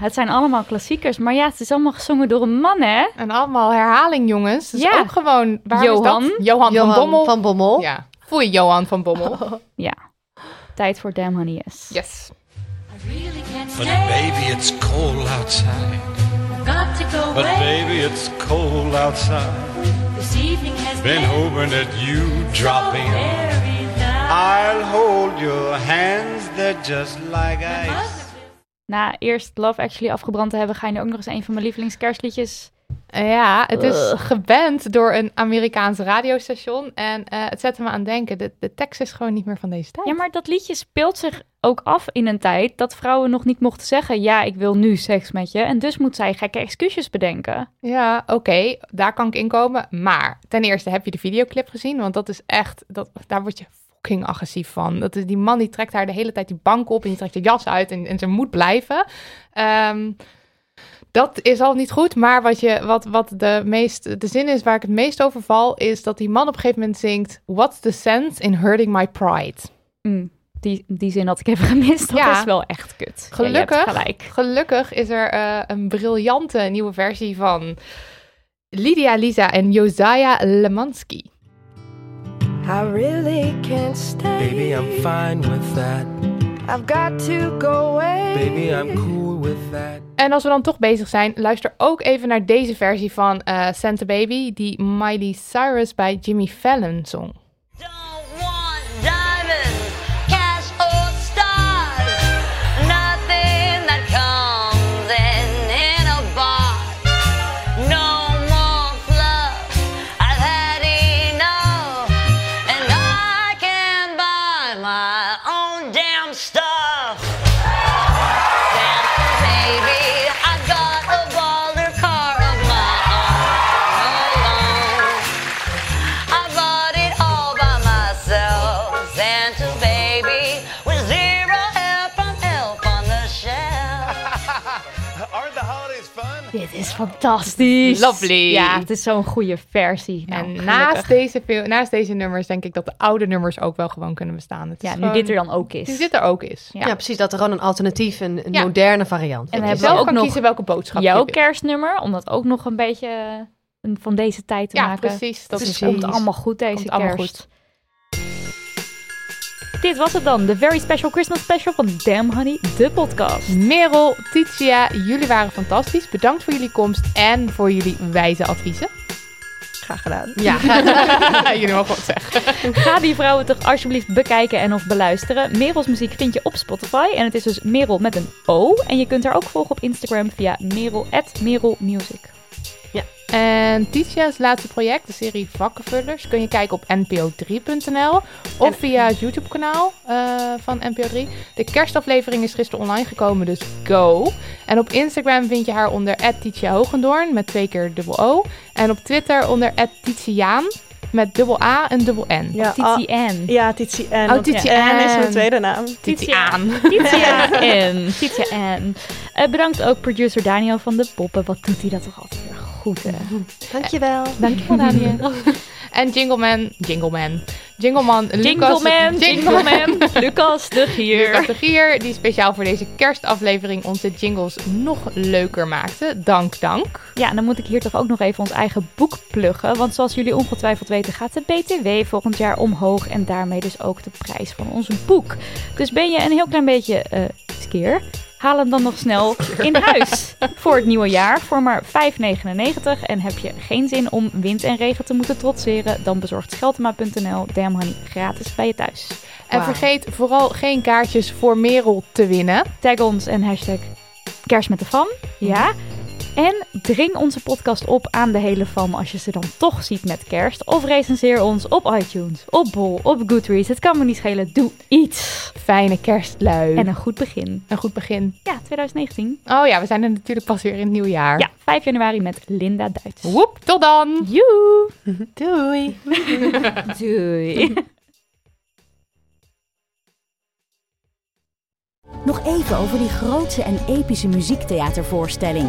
het zijn allemaal klassiekers. Maar ja, het is allemaal gezongen door een man, hè? En allemaal herhaling, jongens. Dus Ja. ook gewoon... Waar Johan. Is dat? Johan, Johan van Bommel. van Bommel. Ja. Foei, Johan van Bommel. Ja. Tijd voor Damn Honey Yes. Yes. Really can't But baby, it's cold outside. Got to go But baby, it's cold outside. This evening has Been hoping that you drop in. very nice. I'll hold your hands, they're just like ice. Na eerst Love Actually afgebrand te hebben, ga je nu ook nog eens een van mijn lievelingskerstliedjes. Ja, het is geband door een Amerikaans radiostation. En eh, het zette me aan denken, de, de tekst is gewoon niet meer van deze tijd. Ja, maar dat liedje speelt zich ook af in een tijd dat vrouwen nog niet mochten zeggen: Ja, ik wil nu seks met je. En dus moet zij gekke excuses bedenken. Ja, oké, daar kan ik inkomen. Maar ten eerste heb je de videoclip gezien, want dat is echt, dat, daar word je fucking agressief van. Dat is, die man die trekt haar de hele tijd die bank op en die trekt de jas uit en, en ze moet blijven. Ehm, dat is al niet goed, maar wat, je, wat, wat de, meest, de zin is waar ik het meest over val, is dat die man op een gegeven moment zingt: What's the sense in hurting my pride? Mm. Die, die zin had ik even gemist. Dat Ja. is wel echt kut. Gelukkig, gelijk. gelukkig is er eh, een briljante nieuwe versie van Lydia Lisa en Josiah Lemansky. I really can't stay. Baby, I'm fine with that. I've got to go away. Baby, I'm cool with that. En als we dan toch bezig zijn, luister ook even naar deze versie van eh, Santa Baby, die Miley Cyrus bij Jimmy Fallon zong. Fantastisch. Lovely. Ja, het is zo'n goede versie. Nou, en gelukkig. naast deze, veel- naast deze nummers denk ik dat de oude nummers ook wel gewoon kunnen bestaan. Het is Ja, nu gewoon- dit er dan ook is. Nu dit er ook is. Ja. precies. Dat er gewoon een alternatief, een, een Ja. moderne variant En hebben we zelf ook kan nog kiezen welke boodschap jouw kerstnummer, om dat ook nog een beetje eh, een- van deze tijd te Ja, maken. precies. Dat Dus is het komt allemaal goed deze Komt allemaal kerst. Dit was het dan, de Very Special Christmas Special van Damn Honey, de podcast. Merel, Titia, jullie waren fantastisch. Bedankt voor jullie komst en voor jullie wijze adviezen. Graag gedaan. Ja, jullie mogen wat zeggen. Ga die vrouwen toch alsjeblieft bekijken en of beluisteren. Merels muziek vind je op Spotify en het is dus Merel met een O. En je kunt haar ook volgen op Instagram via merel, @merelmusic. En Titia's laatste project, de serie Vakkenvullers, kun je kijken op npo3.nl of via het YouTube-kanaal eh, van NPO 3. De kerstaflevering is gisteren online gekomen, dus go. En op Instagram vind je haar onder Titia Hogendoorn met twee keer dubbel O. En op Twitter onder Titiaan met dubbel A en dubbel N. Ja, Titie ah. Ja, Titie N. Oh, want Titie N is mijn tweede naam. Titiaan. Titia N. Titia N. Eh, bedankt ook producer Daniel van de Poppen. Wat doet hij dat toch altijd weer goed, hè? Dankjewel. Dankjewel, Daniel. en Jingleman, Jingleman, Jingleman, Lucas, Jingleman, Jingleman, Lucas de Gier. Lucas de Gier, die speciaal voor deze kerstaflevering onze jingles nog leuker maakte. Dank, dank. Ja, en dan moet ik hier toch ook nog even ons eigen boek pluggen. Want zoals jullie ongetwijfeld weten gaat de BTW volgend jaar omhoog. En daarmee dus ook de prijs van ons boek. Dus ben je een heel klein beetje eh skeer? Haal hem dan nog snel in huis voor het nieuwe jaar voor maar 5,99. En heb je geen zin om wind en regen te moeten trotseren, dan bezorgt Scheltema.nl Damn Honey gratis bij je thuis. En vergeet vooral geen kaartjes voor Merel te winnen. Tag ons en hashtag kerst met de fam. Ja. En dring onze podcast op aan de hele fam als je ze dan toch ziet met kerst. Of recenseer ons op iTunes, op Bol, op Goodreads. Het kan me niet schelen. Doe iets. Fijne kerstlui. En een goed begin. een goed begin. Ja, 2019. Oh ja, we zijn er natuurlijk pas weer in het nieuwe jaar. Ja, 5 januari met Linda Duits. Woep, tot dan. Joe. Doei. Doei. Nog even over die grootse en epische muziektheatervoorstelling.